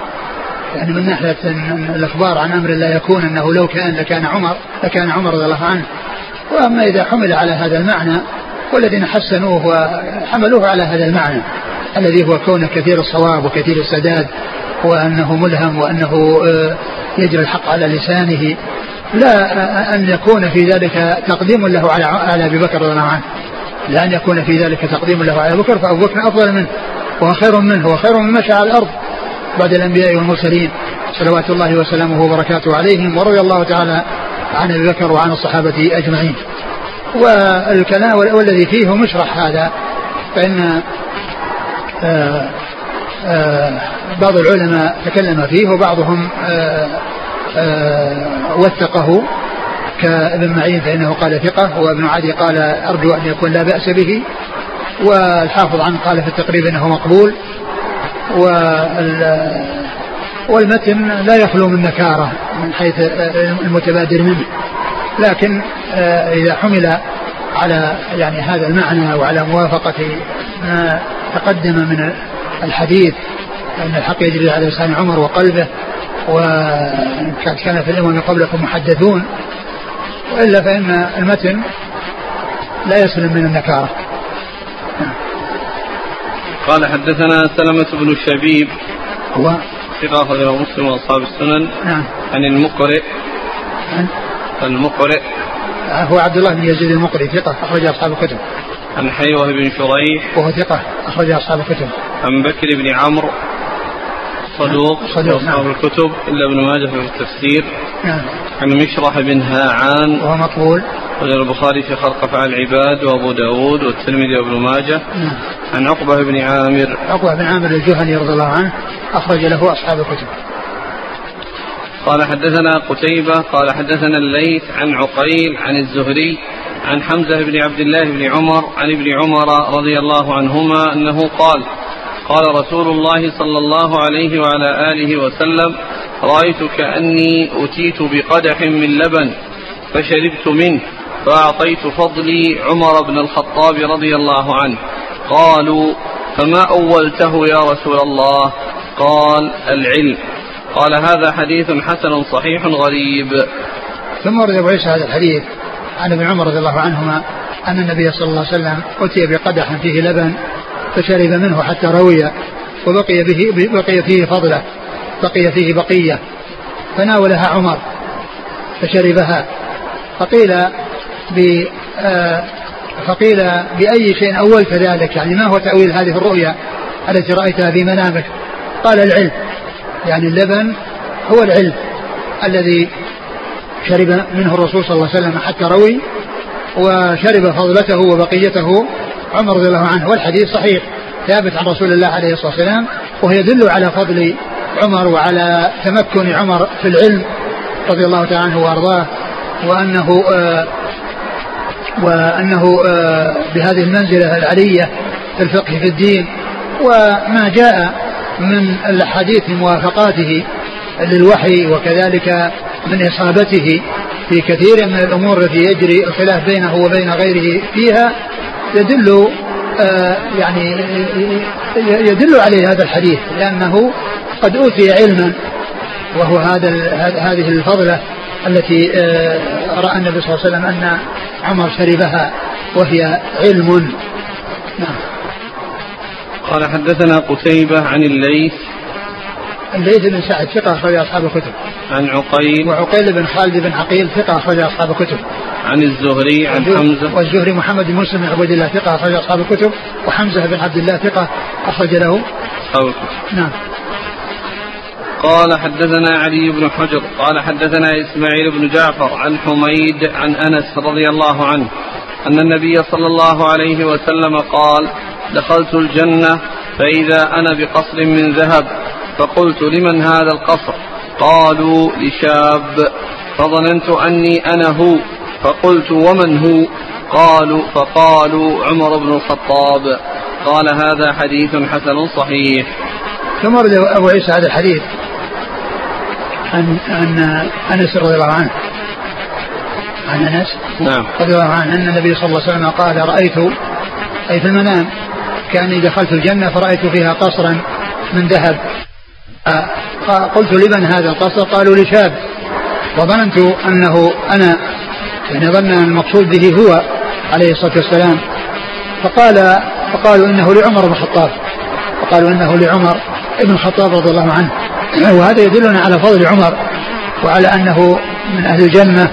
يعني من ناحية الإخبار عن أمر لا يكون أنه لو كان لكان عمر لكان عمر رضي الله عنه. وأما إذا حمل على هذا المعنى والذين حسنوه وحملوه على هذا المعنى. الذي هو كونه كثير الصواب وكثير السداد وأنه ملهم وأنه آه، يجري الحق على لسانه. لا آه، أن يكون في ذلك تقديم له على على أبي بكر رضي الله عنه. لا أن يكون في ذلك تقديم له على أبي بكر فأبو بكر أفضل منه وخير منه وخير من مشى على الأرض بعد الأنبياء والمرسلين. صلوات الله وسلامه وبركاته عليهم ورضي الله تعالى عن أبي بكر وعن الصحابة أجمعين. والكلام والذي فيه مشرح هذا فإن بعض العلماء تكلم فيه وبعضهم آه، وثقه كابن معين فإنه قال ثقة وابن عدي قال أرجو أن يكون لا بأس به والحافظ عنه قال في التقريب أنه مقبول والمتن لا يخلو من نكارة من حيث المتبادر منه. لكن آه، إذا حمل على يعني هذا المعنى وعلى موافقة ما تقدم من الحديث أن الحق يجري على لسان عمر وقلبه وكان في الأمم قبلكم محدثون وإلا فإن المتن لا يسلم من النكارة. قال حدثنا سلمة بن شبيب هو ثقة أخرجه مسلم وأصحاب السنن نعم. عن المقرئ عن المقرئ هو عبد الله بن يزيد المقرئ ثقة أخرج أصحاب الكتب. عن حيوة بن شريح. وهو ثقة أخرج أصحاب الكتب. عن بكر بن عمرو. صدوق صدوق أصحاب نعم. الكتب إلا ابن ماجه في التفسير. نعم. عن مشرح بن هاعان. وهو مقبول. رجل البخاري في خلق أفعال العباد وأبو داود والترمذي وابن ماجه. نعم. عن عقبة بن عامر. عقبة بن عامر الجهني رضي الله عنه أخرج له أصحاب الكتب. قال حدثنا قتيبة قال حدثنا الليث عن عقيل عن الزهري عن حمزة بن عبد الله بن عمر عن ابن عمر رضي الله عنهما أنه قال قال رسول الله صلى الله عليه وعلى آله وسلم رأيت كأني أتيت بقدح من لبن فشربت منه فأعطيت فضلي عمر بن الخطاب رضي الله عنه. قالوا فما أولته يا رسول الله؟ قال العلم. قال هذا حديث حسن صحيح غريب. ثم ورد أبو عيسى هذا الحديث عن ابن عمر رضي الله عنهما أن النبي صلى الله عليه وسلم أتي بقدح فيه لبن فشرب منه حتى روي وبقي به بقي فيه فضلة بقي فيه بقية فناولها عمر فشربها فقيل ب آه، فقيل بأي شيء أولت ذلك؟ يعني ما هو تأويل هذه الرؤيا التي رأيتها في منامك؟ قال العلم. يعني اللبن هو العلم الذي شرب منه الرسول صلى الله عليه وسلم حتى روي وشرب فضلته وبقيته عمر رضي الله عنه. والحديث صحيح ثابت عن رسول الله عليه الصلاة والسلام وهو يدل على فضل عمر وعلى تمكن عمر في العلم رضي الله تعالى عنه وأرضاه وأنه آه وأنه آه بهذه المنزلة العلية في الفقه في الدين. وما جاء من الأحاديث موافقاته للوحي وكذلك من إصابته في كثير من الأمور التي يجري الخلاف بينه وبين غيره فيها يدل آه يعني يدل عليه هذا الحديث لأنه قد أوتي علما وهو هذا هذه الفضلة التي آه رأى النبي صلى الله عليه وسلم أن عمر شربها وهي علم. نعم. قال حدثنا قتيبة عن الليث الليث بن سعد ثقة أخرج أصحاب الكتب. عن عقيل وعقيل بن خالد بن عقيل ثقة أخرج أصحاب الكتب. عن الزهري عن حمزة والزهري محمد بن مسلم بن عبد الله ثقة أخرج أصحاب الكتب وحمزة بن عبد الله ثقة أخرج له أصحاب الكتب. نعم. قال حدثنا علي بن حجر قال حدثنا إسماعيل بن جعفر عن حميد عن أنس رضي الله عنه أن النبي صلى الله عليه وسلم قال دخلت الجنة فإذا أنا بقصر من ذهب فقلت لمن هذا القصر؟ قالوا لشاب. فظننت أني أنا هو. فقلت ومن هو؟ قالوا فقالوا عمر بن الخطاب. قال هذا حديث حسن صحيح. ثم ورد أبو عيسى هذا الحديث عن عن أنس رضي الله عنه. عن أنس نعم. رضي الله عنه أن النبي صلى الله عليه وسلم قال رأيت أي في المنام. كأني دخلت الجنة فرأيت فيها قصرا من ذهب. قلت لمن هذا القصر؟ قالوا لشاب. وظننت أنه أنا يعني ظن أن المقصود به هو عليه الصلاة والسلام. فقال فقالوا إنه لعمر بن الخطاب. فقالوا إنه لعمر بن الخطاب رضي الله عنه. وهذا يدلنا على فضل عمر وعلى أنه من أهل الجنة.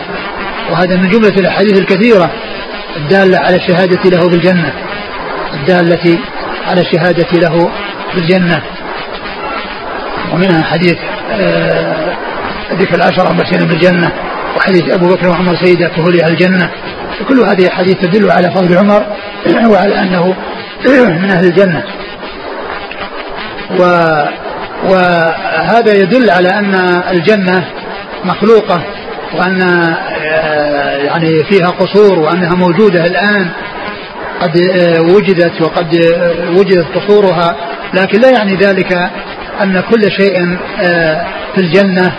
وهذا من جملة الأحاديث الكثيرة الدالة على الشهادة له بالجنة. الدالة على الشهادة له بالجنة ومنها حديث آه، ذكر العشرة مبشرين بالجنة وحديث أبو بكر وعمر سيدة كهول أهل الجنة. كل هذه الحديث تدل على فضل عمر [clears throat] وعلى أنه [clears throat] من أهل الجنة. و وهذا يدل على أن الجنة مخلوقة وأن آه، يعني فيها قصور وأنها موجودة الآن. قد آه، وجدت وقد وجدت قصورها لكن لا يعني ذلك أن كل شيء آه، في الجنة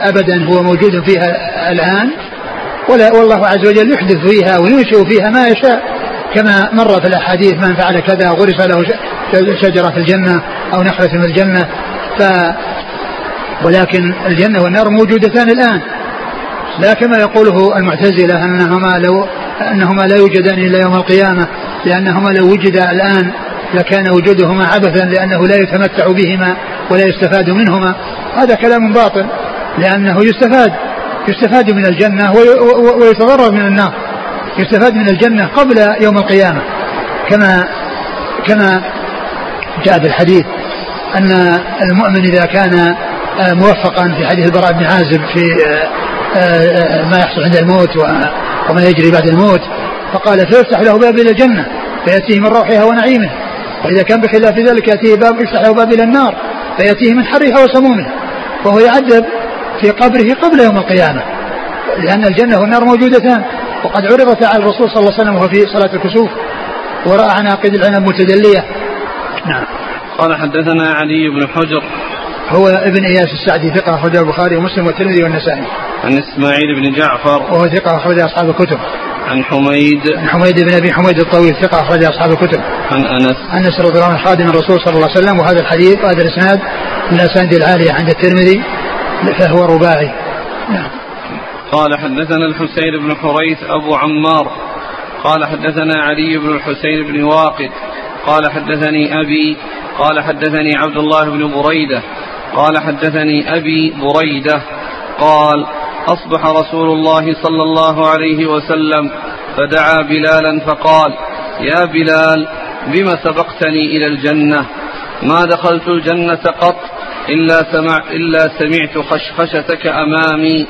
أبدا هو موجود فيها الآن. ولا والله عز وجل يحدث فيها وينشئ فيها ما يشاء كما مر في الأحاديث من فعل كذا غرس له شجرة في الجنة أو نخلة في الجنة. ف ولكن الجنة والنار موجودتان الآن. لا كما يقوله المعتزلة أنهما لو أنهما لا يوجدان إلا يوم القيامة لأنهما لو وجدا الآن لكان وجودهما عبثا لأنه لا يتمتع بهما ولا يستفاد منهما. هذا كلام باطل لأنه يستفاد يستفاد من الجنة ويتضرر من النار يستفاد من الجنة قبل يوم القيامة. كما كما جاء في الحديث أن المؤمن إذا كان موفقا في حديث البراء بن عازب في ما يحصل عند الموت وما يجري بعد الموت فقال فيفتح له باب إلى الجنة فيأتيه من روحها ونعيمه. وإذا كان بخلاف ذلك يأتيه باب يفتح له باب إلى النار فيأتيه من حرها وسمومها وهو يعذب في قبره قبل يوم القيامة لأن الجنة والنار موجودتان. وقد عرضت على الرسول صلى الله عليه وسلم وهو في صلاة الكسوف ورأى عناقيد العنب متدلية. نعم. قال حدثنا علي بن حجر. هو ابن إياس السعدي ثقة أخرجه البخاري ومسلم والترمذي والنسائي. عن إسماعيل بن جعفر وهو ثقة أخرج أصحاب الكتب. عن حميد عن حميد بن أبي حميد الطويل ثقة أخرج أصحاب الكتب. عن أنس أنس رضي الله عنه خادم الرسول صلى الله عليه وسلم وهذا الحديث وهذا الإسناد من الاسانيد العالية عند الترمذي فهو رباعي. نعم. قال حدثنا الحسين بن حريث أبو عمار قال حدثنا علي بن الحسين بن واقد قال حدثني أبي قال حدثني عبد الله بن بريدة قال حدثني أبي بريدة قال أصبح رسول الله صلى الله عليه وسلم فدعا بلالا فقال يا بلال بم سبقتني إلى الجنة؟ ما دخلت الجنة قط إلا, سمع إلا سمعت خشخشتك أمامي.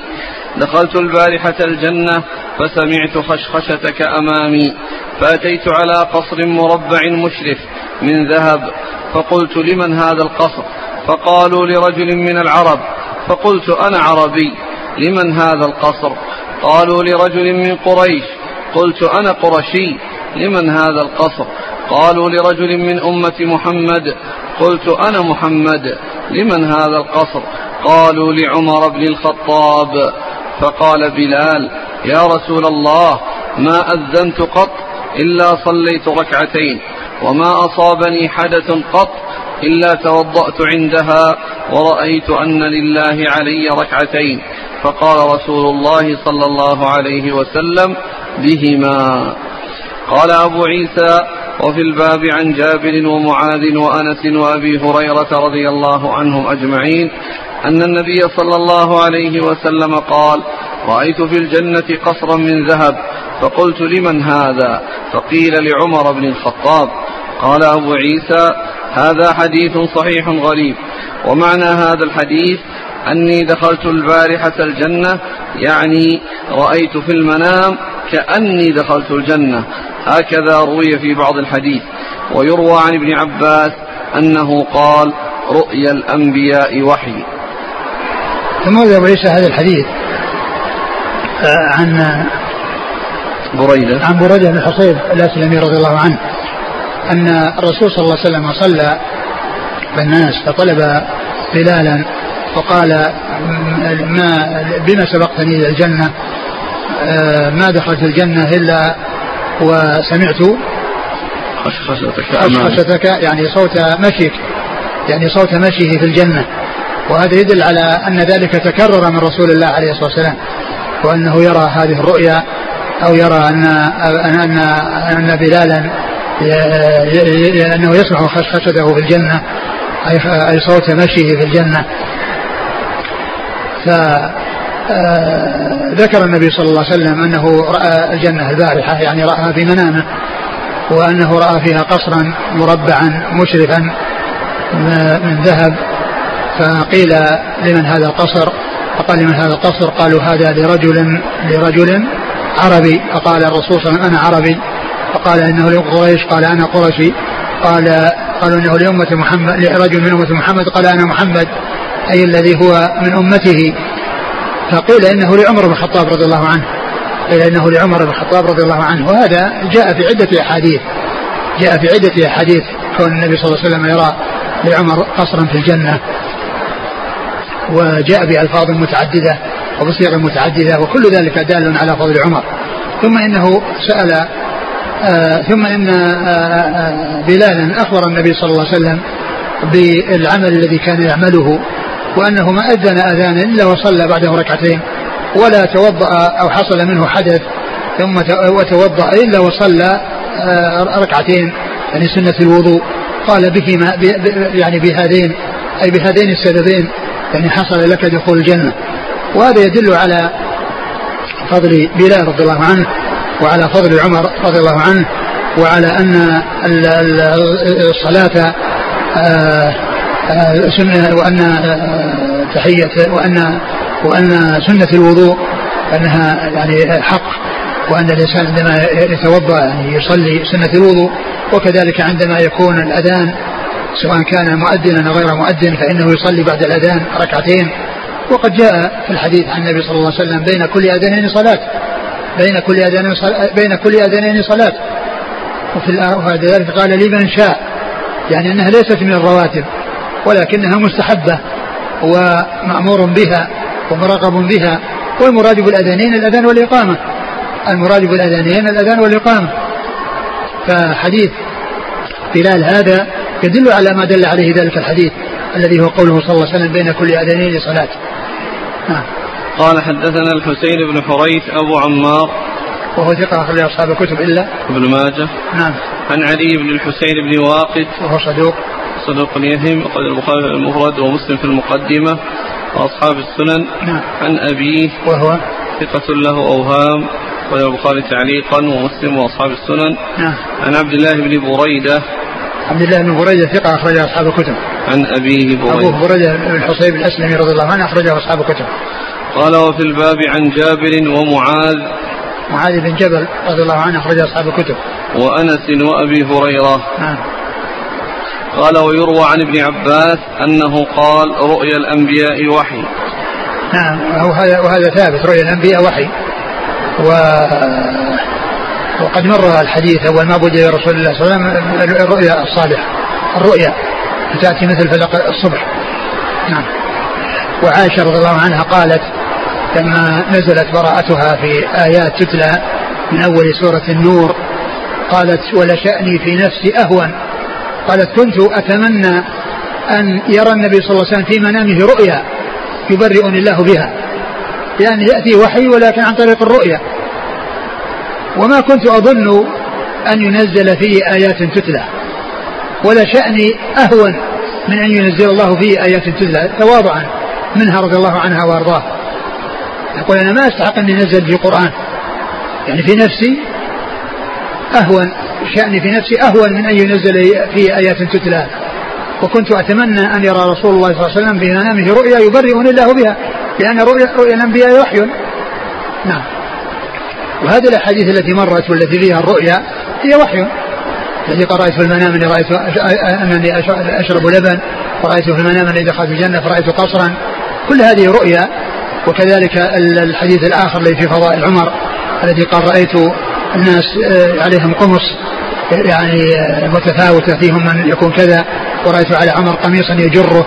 دخلت البارحة الجنة فسمعت خشخشتك أمامي. فأتيت على قصر مربع مشرف من ذهب فقلت لمن هذا القصر؟ فقالوا لرجل من العرب. فقلت أنا عربي. لمن هذا القصر؟ قالوا لرجل من قريش. قلت أنا قرشي. لمن هذا القصر؟ قالوا لرجل من أمة محمد. قلت أنا محمد. لمن هذا القصر؟ قالوا لعمر بن الخطاب. فقال بلال يا رسول الله ما أذنت قط إلا صليت ركعتين وما أصابني حدث قط إلا توضأت عندها ورأيت أن لله علي ركعتين. فقال رسول الله صلى الله عليه وسلم بهما. قال أبو عيسى وفي الباب عن جابر ومعاذ وأنس وأبي هريرة رضي الله عنهم أجمعين أن النبي صلى الله عليه وسلم قال رأيت في الجنة قصرا من ذهب. فقلت لمن هذا؟ فقيل لعمر بن الخطاب. قال أبو عيسى هذا حديث صحيح غريب. ومعنى هذا الحديث أني دخلت البارحة الجنة يعني رأيت في المنام كأني دخلت الجنة. هكذا روي في بعض الحديث. ويروى عن ابن عباس أنه قال رؤيا الأنبياء وحي. ثم أبو عيسى هذا الحديث آه، عن بريدة. عن بريدة بن الحصيب الأسلمي رضي الله عنه. أن الرسول صلى الله عليه وسلم صلى بالناس فطلب بلالا فقال ما بما سبقتني إلى الجنة؟ آه، ما دخلت الجنة إلا وسمعت خشخشتك يعني صوت مشيك يعني صوت مشيه في الجنة. وهذا يدل على أن ذلك تكرر من رسول الله عليه الصلاة والسلام وأنه يرى هذه الرؤيا أو يرى أن أن أن بلالا أنه يسمع خشخشته في الجنة أي صوت مشيه في الجنة. فذكر النبي صلى الله عليه وسلم أنه رأى الجنة البارحة يعني رأى في منامة وأنه رأى فيها قصرا مربعا مشرفا من ذهب. فقيل لمن هذا القصر فقال لمن هذا القصر قالوا هذا لرجل لرجل عربي. فقال الرسول صلى الله عليه وسلم أنا عربي. فقال إنه لقريش قال أنا قرشي. قال قالوا إنه لامه محمد لرجل من أمة محمد. قال أنا محمد أي الذي هو من أمته. فقيل إنه لعمر بن الخطاب رضي الله عنه. قيل إنه لعمر بن الخطاب رضي الله عنه. وهذا جاء في عدة أحاديث. جاء في عدة أحاديث كون النبي صلى الله عليه وسلم يرى لعمر قصرا في الجنة. وجاء بألفاظ متعددة وبصيغ متعددة وكل ذلك دال على فضل عمر. ثم إنه سأل آه ثم إن آه آه بلالا أخبر النبي صلى الله عليه وسلم بالعمل الذي كان يعمله وأنه ما أذن أذانا إلا وصلى بعده ركعتين ولا توضأ أو حصل منه حدث ثم وتوضأ إلا وصلى ركعتين يعني سنة الوضوء. قال بهما يعني بهذين أي بهذين السببين يعني حصل لك دخول الجنة. وهذا يدل على فضل بلال رضي الله عنه. وعلى فضل عمر رضي الله عنه وعلى أن الصلاة آه، آه، سنة وأن تحية وأن وأن سنة الوضوء أنها يعني حق وأن الإنسان عندما يتوضأ يعني يصلي سنة الوضوء وكذلك عندما يكون الأذان سواء كان مؤذنا أو غير مؤذن فإنه يصلي بعد الأذان ركعتين. وقد جاء في الحديث عن النبي صلى الله عليه وسلم بين كل أذانين صلاة. بين كل أذانين بين كل أذانين صلاة. وفي ذلك قال لمن شاء. يعني أنها ليست من الرواتب ولكنها مستحبة ومأمور بها ومراقب بها. والمراد بالأذانين الأذان والإقامة. المراد بالأذانين الأذان والإقامة. فحديث بلال هذا يدل على ما دل عليه ذلك الحديث الذي هو قوله صلى الله عليه وسلم بين كل أذانين صلاة. نعم. قال حدثنا الحسين بن حريث أبو عمار وهو ثقة أخرج أصحاب الكتب إلا؟ ابن ماجه. نعم. عن علي بن الحسين بن واقد. وهو صدوق. صدوق يهم وقد البخاري المفرد ومسلم في المقدمة وأصحاب السنن. نعم. عن أبيه. وهو؟ ثقة له أوهام وله البخاري تعليقا ومسلم وأصحاب السنن. نعم. عن عبد الله بن بريدة. عبد الله بن بريدة ثقة أخرج أصحاب الكتب. عن أبيه بريدة. ابوه بريدة بن الحصيب الأسلمي رضي الله عنه أخرجه أصحاب الكتب. قال وفي الباب عن جابر ومعاذ معاذ بن جبل رضي الله عنه اخرج أصحاب الكتب. وأنس وأبي هريرة. نعم. قال ويروى عن ابن عباس أنه قال رؤيا الأنبياء وحي. نعم. وهذا وهذا ثابت رؤيا الأنبياء وحي. و وقد مر الحديث أول ما بدأ رسول الله صلى الله عليه وسلم الرؤيا الصالحة. الرؤيا تأتي مثل فلق الصبح. نعم. وعائشة رضي الله عنها قالت لما نزلت براءتها في آيات تتلى من أول سورة النور قالت ولشأني في نفسي أهون قالت كنت أتمنى أن يرى النبي صلى الله عليه وسلم في منامه رؤيا يبرئني الله بها يعني يأتي وحي ولكن عن طريق الرؤيا. وما كنت أظن أن ينزل فيه آيات تتلى. ولا شأني أهون من أن ينزل الله فيه آيات تتلى تواضعا منها رضي الله عنها وأرضاها يقول أنا ما أستحق أن ينزل في القرآن. يعني في نفسي أهون شأني في نفسي أهون من أن ينزل فيه آيات تتلى. وكنت أتمنى أن يرى رسول الله صلى الله عليه وسلم في منامه رؤيا يبرئني الله بها لأن رؤيا, رؤيا الأنبياء وحي. نعم. وهذه الأحاديث التي مرت والتي فيها الرؤيا هي وحي. الذي قرأت في المنام أني رأيت أنني أشرب لبن ورأيت في المنام أني دخلت الجنة فرأيت قصرا. كل هذه رؤيا وكذلك الحديث الآخر الذي في فضائل عمر الذي قال رأيت الناس آه، عليهم قمص يعني آه، متفاوتة فيهم من يكون كذا ورأيت على عمر قميصا يجره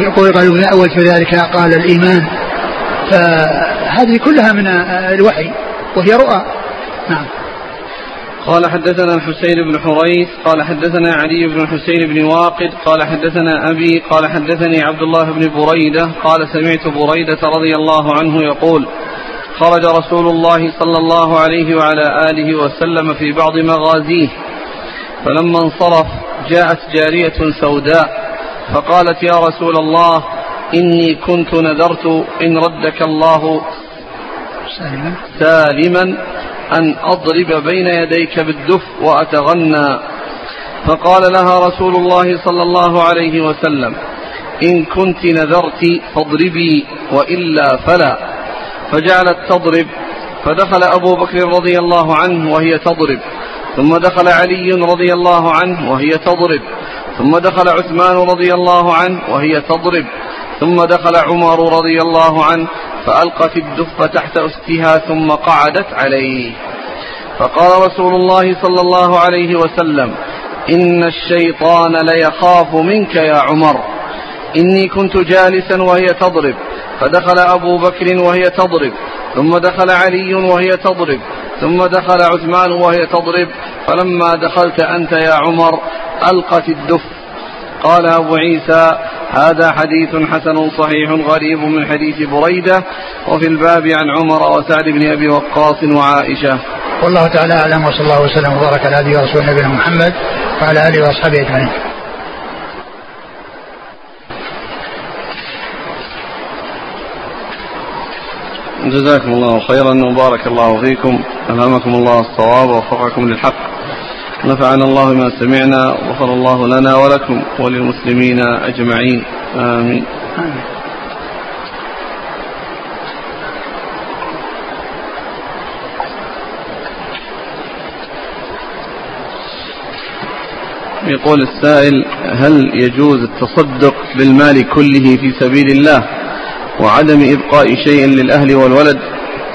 يقول قالوا من أول ذلك قال الإيمان. فهذه كلها من الوحي وهي رؤى. نعم. قال حدثنا الحسين بن حريث قال حدثنا علي بن الحسين بن واقد قال حدثنا أبي قال حدثني عبد الله بن بريدة قال سمعت بريدة رضي الله عنه يقول خرج رسول الله صلى الله عليه وعلى آله وسلم في بعض مغازيه فلما انصرف جاءت جارية سوداء فقالت يا رسول الله إني كنت نذرت إن ردك الله سالما, سالما أن أضرب بين يديك بالدف وأتغنى. فقال لها رسول الله صلى الله عليه وسلم إن كنت نذرت فاضربي وإلا فلا. فجعلت تضرب فدخل أبو بكر رضي الله عنه وهي تضرب. ثم دخل علي رضي الله عنه وهي تضرب. ثم دخل عثمان رضي الله عنه وهي تضرب. ثم دخل عمر رضي الله عنه فألقت الدف تحت أستها ثم قعدت عليه. فقال رسول الله صلى الله عليه وسلم إن الشيطان ليخاف منك يا عمر. إني كنت جالسا وهي تضرب. فدخل أبو بكر وهي تضرب. ثم دخل علي وهي تضرب. ثم دخل عثمان وهي تضرب. فلما دخلت أنت يا عمر ألقت الدف قال أبو عيسى هذا حديث حسن صحيح غريب من حديث بريدة وفي الباب عن عمر وسعد بن أبي وقاص وعائشة. والله تعالى أعلم وصلى الله وسلم وبارك على أبي ورسول نبينا محمد وعلى آله وأصحابه أجمعين. جزاكم الله خيرا وبارك الله فيكم ألهمكم الله الصواب ووفقكم للحق. نفعنا الله بما سمعنا وغفر الله لنا ولكم وللمسلمين أجمعين آمين. يقول السائل هل يجوز التصدق بالمال كله في سبيل الله وعدم إبقاء شيء للأهل والولد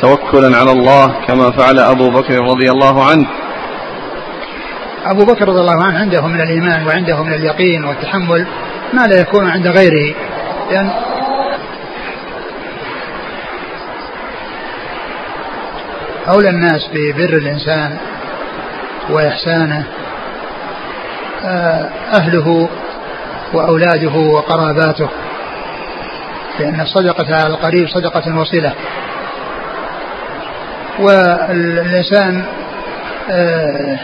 توكلا على الله كما فعل أبو بكر رضي الله عنه أبو بكر رضي الله عنه عنده من الإيمان وعنده من اليقين والتحمل ما لا يكون عند غيره. لأن أولى الناس ببر الإنسان وإحسانه آه، أهله وأولاده وقراباته لأن الصدقة على القريب صدقة وصلة. والإنسان آه،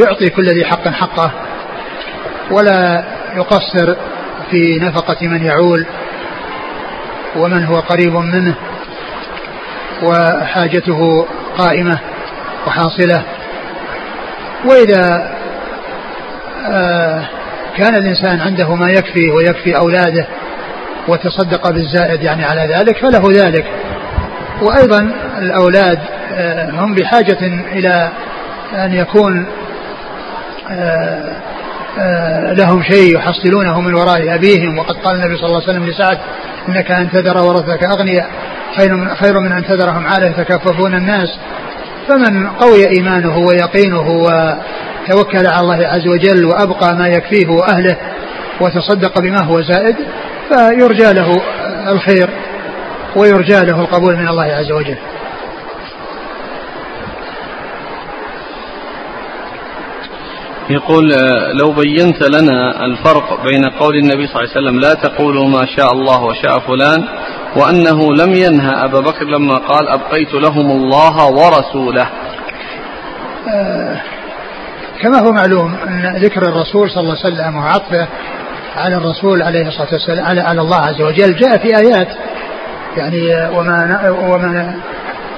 يعطي كل ذي حق حقه ولا يقصر في نفقة من يعول ومن هو قريب منه وحاجته قائمة وحاصلة. وإذا آه، كان الإنسان عنده ما يكفي ويكفي أولاده وتصدق بالزائد يعني على ذلك فله ذلك. وأيضا الأولاد هم بحاجة إلى أن يكون آه، آه، لهم شيء يحصلونه من وراء أبيهم. وقد قال النبي صلى الله عليه وسلم لسعد إنك أن تذر ورثك أغنياء خير من, خير من أن تذرهم عالة يتكففون الناس. فمن قوي إيمانه ويقينه وتوكل على الله عز وجل وأبقى ما يكفيه وأهله وتصدق بما هو زائد فيرجى له الخير ويرجى له القبول من الله عز وجل. يقول آه، لو بينت لنا الفرق بين قول النبي صلى الله عليه وسلم لا تقولوا ما شاء الله وشاء فلان وأنه لم ينهى أبا بكر لما قال أبقيت لهم الله ورسوله. آه كما هو معلوم أن ذكر الرسول صلى الله عليه وسلم وعطفه على الرسول عليه الصلاة والسلام على, على الله عز وجل جاء في آيات. يعني آه، وما وما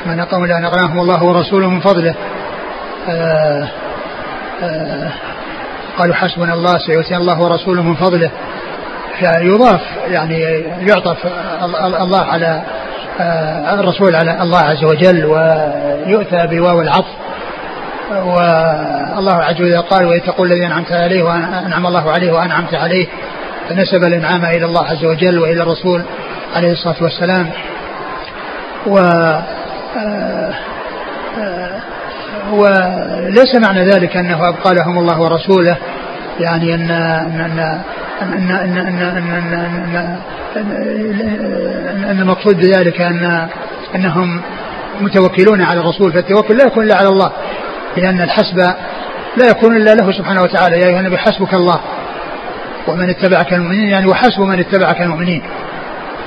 ما نقم لا نغناهم الله ورسوله من فضله. آه، قالوا حسبنا الله سيؤتينا الله ورسوله من فضله. فيضاف يعني يعطف الله على آه، الرسول على الله عز وجل ويؤتى بواو العطف. والله عز وجل قال وإذ تقول الذي أنعمت عليه وأنعم الله عليه وأنعمت عليه فنسب الإنعام إلى الله عز وجل وإلى الرسول عليه الصلاة والسلام. و آه، وليس معنى ذلك انه ابقى لهم الله ورسوله يعني ان ان ان ان ان ان ان, المقصود بذلك ان انهم متوكلون على الرسول فالتوكل لا يكون الا على الله لأن الحسب لا يكون الا له سبحانه وتعالى يا ايها النبي حسبك الله ومن اتبعك المؤمنين يعني وحسب من اتبعك المؤمنين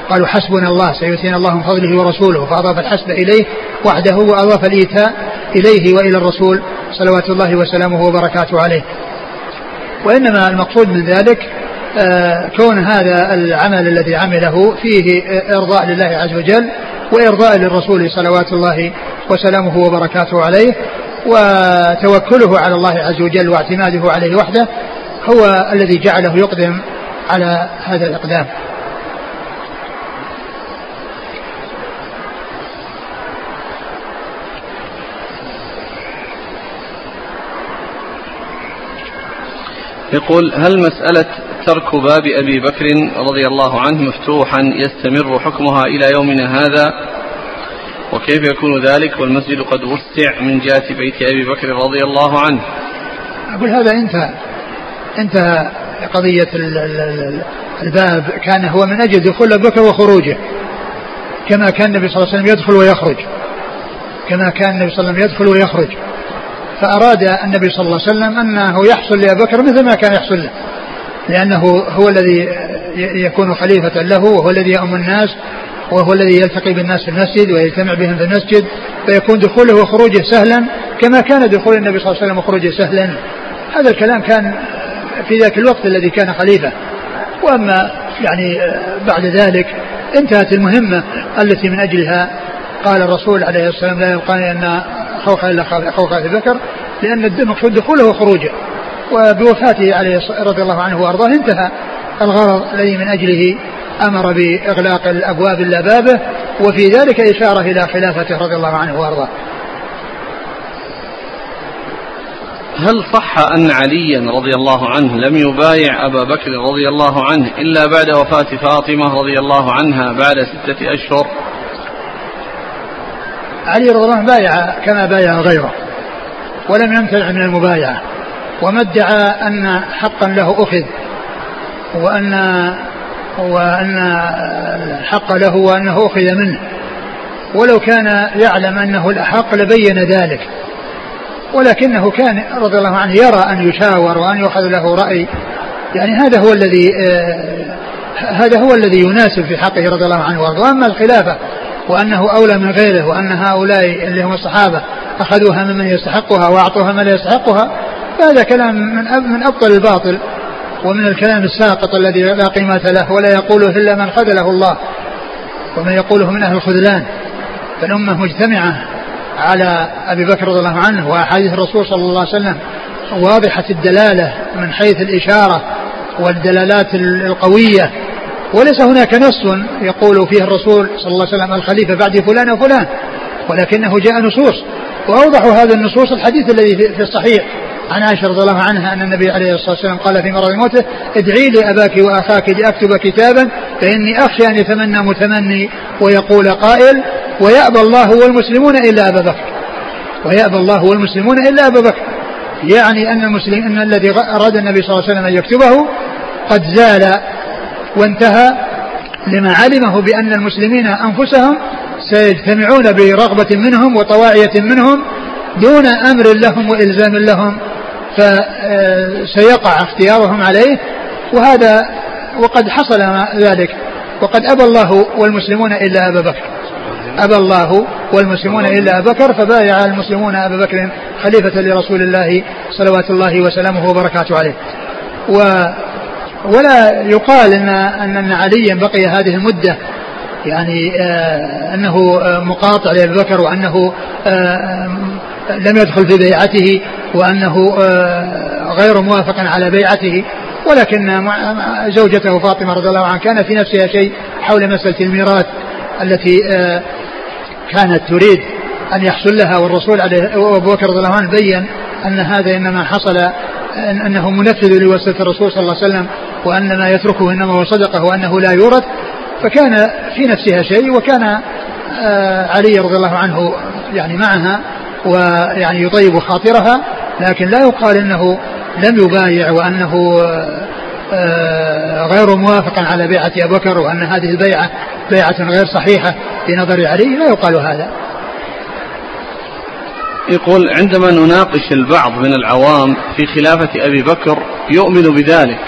قالوا حسبنا الله سيؤتينا الله من فضله ورسوله فأضاف الحسب إليه وحده وأضاف الإيتاء إليه وإلى الرسول صلوات الله وسلامه وبركاته عليه. وإنما المقصود من ذلك آه كون هذا العمل الذي عمله فيه إرضاء لله عز وجل وإرضاء للرسول صلوات الله وسلامه وبركاته عليه وتوكله على الله عز وجل واعتماده عليه وحده هو الذي جعله يقدم على هذا الإقدام. يقول هل مسألة ترك باب أبي بكر رضي الله عنه مفتوحا يستمر حكمها إلى يومنا هذا؟ وكيف يكون ذلك؟ والمسجد قد وسع من جهة بيت أبي بكر رضي الله عنه. أقول هذا انتهى. انتهى قضية الباب. كان هو من أجل دخول أبو بكر وخروجه. كما كان النبي صلى الله عليه وسلم يدخل ويخرج. كما كان النبي صلى الله عليه وسلم يدخل ويخرج. فأراد النبي صلى الله عليه وسلم أنه يحصل لأبي بكر مثل ما كان يحصل له. لأنه هو الذي يكون خليفة له وهو الذي يؤم الناس وهو الذي يلتقي بالناس في المسجد ويجتمع بهم في المسجد فيكون دخوله وخروجه سهلا كما كان دخول النبي صلى الله عليه وسلم وخروجه سهلا. هذا الكلام كان في ذاك الوقت الذي كان خليفة. وأما يعني بعد ذلك انتهت المهمة التي من أجلها. قال الرسول عليه الصلاة والسلام لا يبقى أن أبي بكر لأن المقصود دخوله وخروجه وبوفاته عليه رضي الله عنه وأرضاه انتهى. الغرض الذي من أجله أمر بإغلاق الأبواب إلا بابه وفي ذلك إشارة إلى خلافته رضي الله عنه وأرضاه. هل صح أن عليا رضي الله عنه لم يبايع أبا بكر رضي الله عنه إلا بعد وفاة فاطمة رضي الله عنها بعد ستة أشهر؟ علي رضي الله عنه بايع كما بايع غيره ولم يمتنع من المبايعة وما ادعى أن حقا له أخذ وأن وأن الحق له وأنه أخذ منه. ولو كان يعلم أنه الأحق لبين ذلك ولكنه كان رضي الله عنه يرى أن يشاور وأن يؤخذ له رأي. يعني هذا هو الذي آه هذا هو الذي يناسب في حقه رضي الله عنه وأرضاه. واما الخلافة وأنه أولى من غيره وأن هؤلاء اللي هم الصحابة أخذوها ممن يستحقها وأعطوها من لا يستحقها فهذا كلام من من أبطل الباطل ومن الكلام الساقط الذي لا قيمة له ولا يقوله إلا من خذله الله. ومن يقوله من أهل الخذلان. فالأمة مجتمعة على أبي بكر رضي الله عنه وأحاديث الرسول صلى الله عليه وسلم واضحة الدلالة من حيث الإشارة والدلالات القوية وليس هناك نص يقول فيه الرسول صلى الله عليه وسلم الخليفة بعد فلان وفلان ولكنه جاء نصوص. وأوضح هذا النصوص الحديث الذي في الصحيح عن عائشة رضي الله عنها أن النبي عليه الصلاة والسلام قال في مرض موته ادعي لي أباك وأخاك لأكتب كتابا فإني أخشى أن يتمنى متمني ويقول قائل ويأبى الله والمسلمون إلا أبا بكر. ويأبى الله والمسلمون إلا أبا بكر. يعني أن المسلم أن الذي أراد النبي صلى الله عليه وسلم أن يكتبه قد زال وانتهى لما علمه بأن المسلمين أنفسهم سيجتمعون برغبة منهم وطواعية منهم دون أمر لهم وإلزام لهم فسيقع اختيارهم عليه. وهذا وقد حصل ذلك. وقد أبى الله والمسلمون إلا أبا بكر. أبى الله والمسلمون إلا أبا بكر فبايع المسلمون أبا بكر خليفة لرسول الله صلوات الله وسلامه وبركاته عليه. و ولا يقال ان ان عليا بقي هذه المدة. يعني آه أنه مقاطع لابي بكر وأنه آه لم يدخل في بيعته وأنه آه غير موافق على بيعته. ولكن زوجته فاطمة رضي الله عنها كان في نفسها شيء حول مسألة الميراث التي آه كانت تريد أن يحصل لها. والرسول عليه وابو بكر رضي الله عنه بين أن هذا إنما حصل أنه منفذ لوصيه الرسول صلى الله عليه وسلم وان ما يتركه إنما هو صدقة وأنه لا يورث فكان في نفسها شيء وكان آه علي رضي الله عنه يعني معها ويعني يطيب خاطرها لكن لا يقال إنه لم يبايع وأنه آه غير موافق على بيعة أبي بكر وأن هذه البيعة بيعة غير صحيحة في نظر علي لا يقال هذا. يقول عندما نناقش البعض من العوام في خلافة أبي بكر يؤمن بذلك.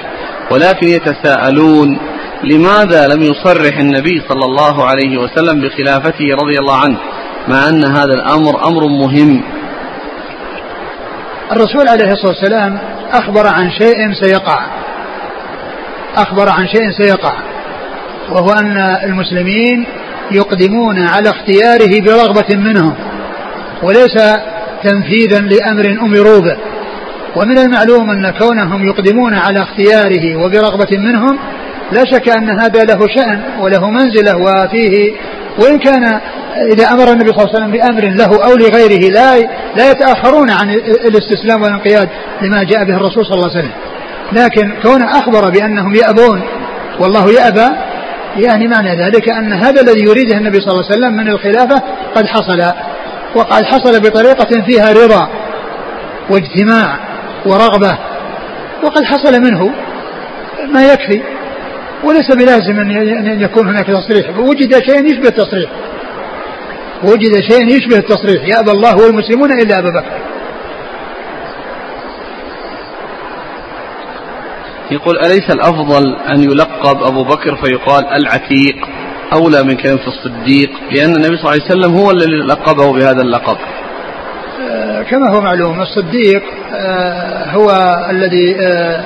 ولكن يتساءلون لماذا لم يصرح النبي صلى الله عليه وسلم بخلافته رضي الله عنه مع أن هذا الأمر أمر مهم. الرسول عليه الصلاة والسلام أخبر عن شيء سيقع. أخبر عن شيء سيقع وهو أن المسلمين يقدمون على اختياره برغبة منهم وليس تنفيذا لأمر أمروا به. ومن المعلوم أن كونهم يقدمون على اختياره وبرغبة منهم لا شك أن هذا له شأن وله منزلة وفيه وإن كان إذا أمر النبي صلى الله عليه وسلم بأمر له أو لغيره لا لا يتأخرون عن الاستسلام والانقياد لما جاء به الرسول صلى الله عليه وسلم. لكن كون أخبر بأنهم يأبون والله يأبى يعني معنى ذلك أن هذا الذي يريده النبي صلى الله عليه وسلم من الخلافة قد حصل وقد حصل بطريقة فيها رضا واجتماع. ورغبة وقد حصل منه ما يكفي. وليس بلازم أن يكون هناك تصريح. وجد شيء يشبه التصريح. وجد شيء يشبه التصريح. يأبى الله والمسلمون إلا أبا بكر. يقول أليس الأفضل أن يلقب أبو بكر فيقال العتيق أولى من كلمة الصديق؟ لأن النبي صلى الله عليه وسلم هو الذي لقبه بهذا اللقب. كما هو معلوم الصديق آه، هو الذي آه،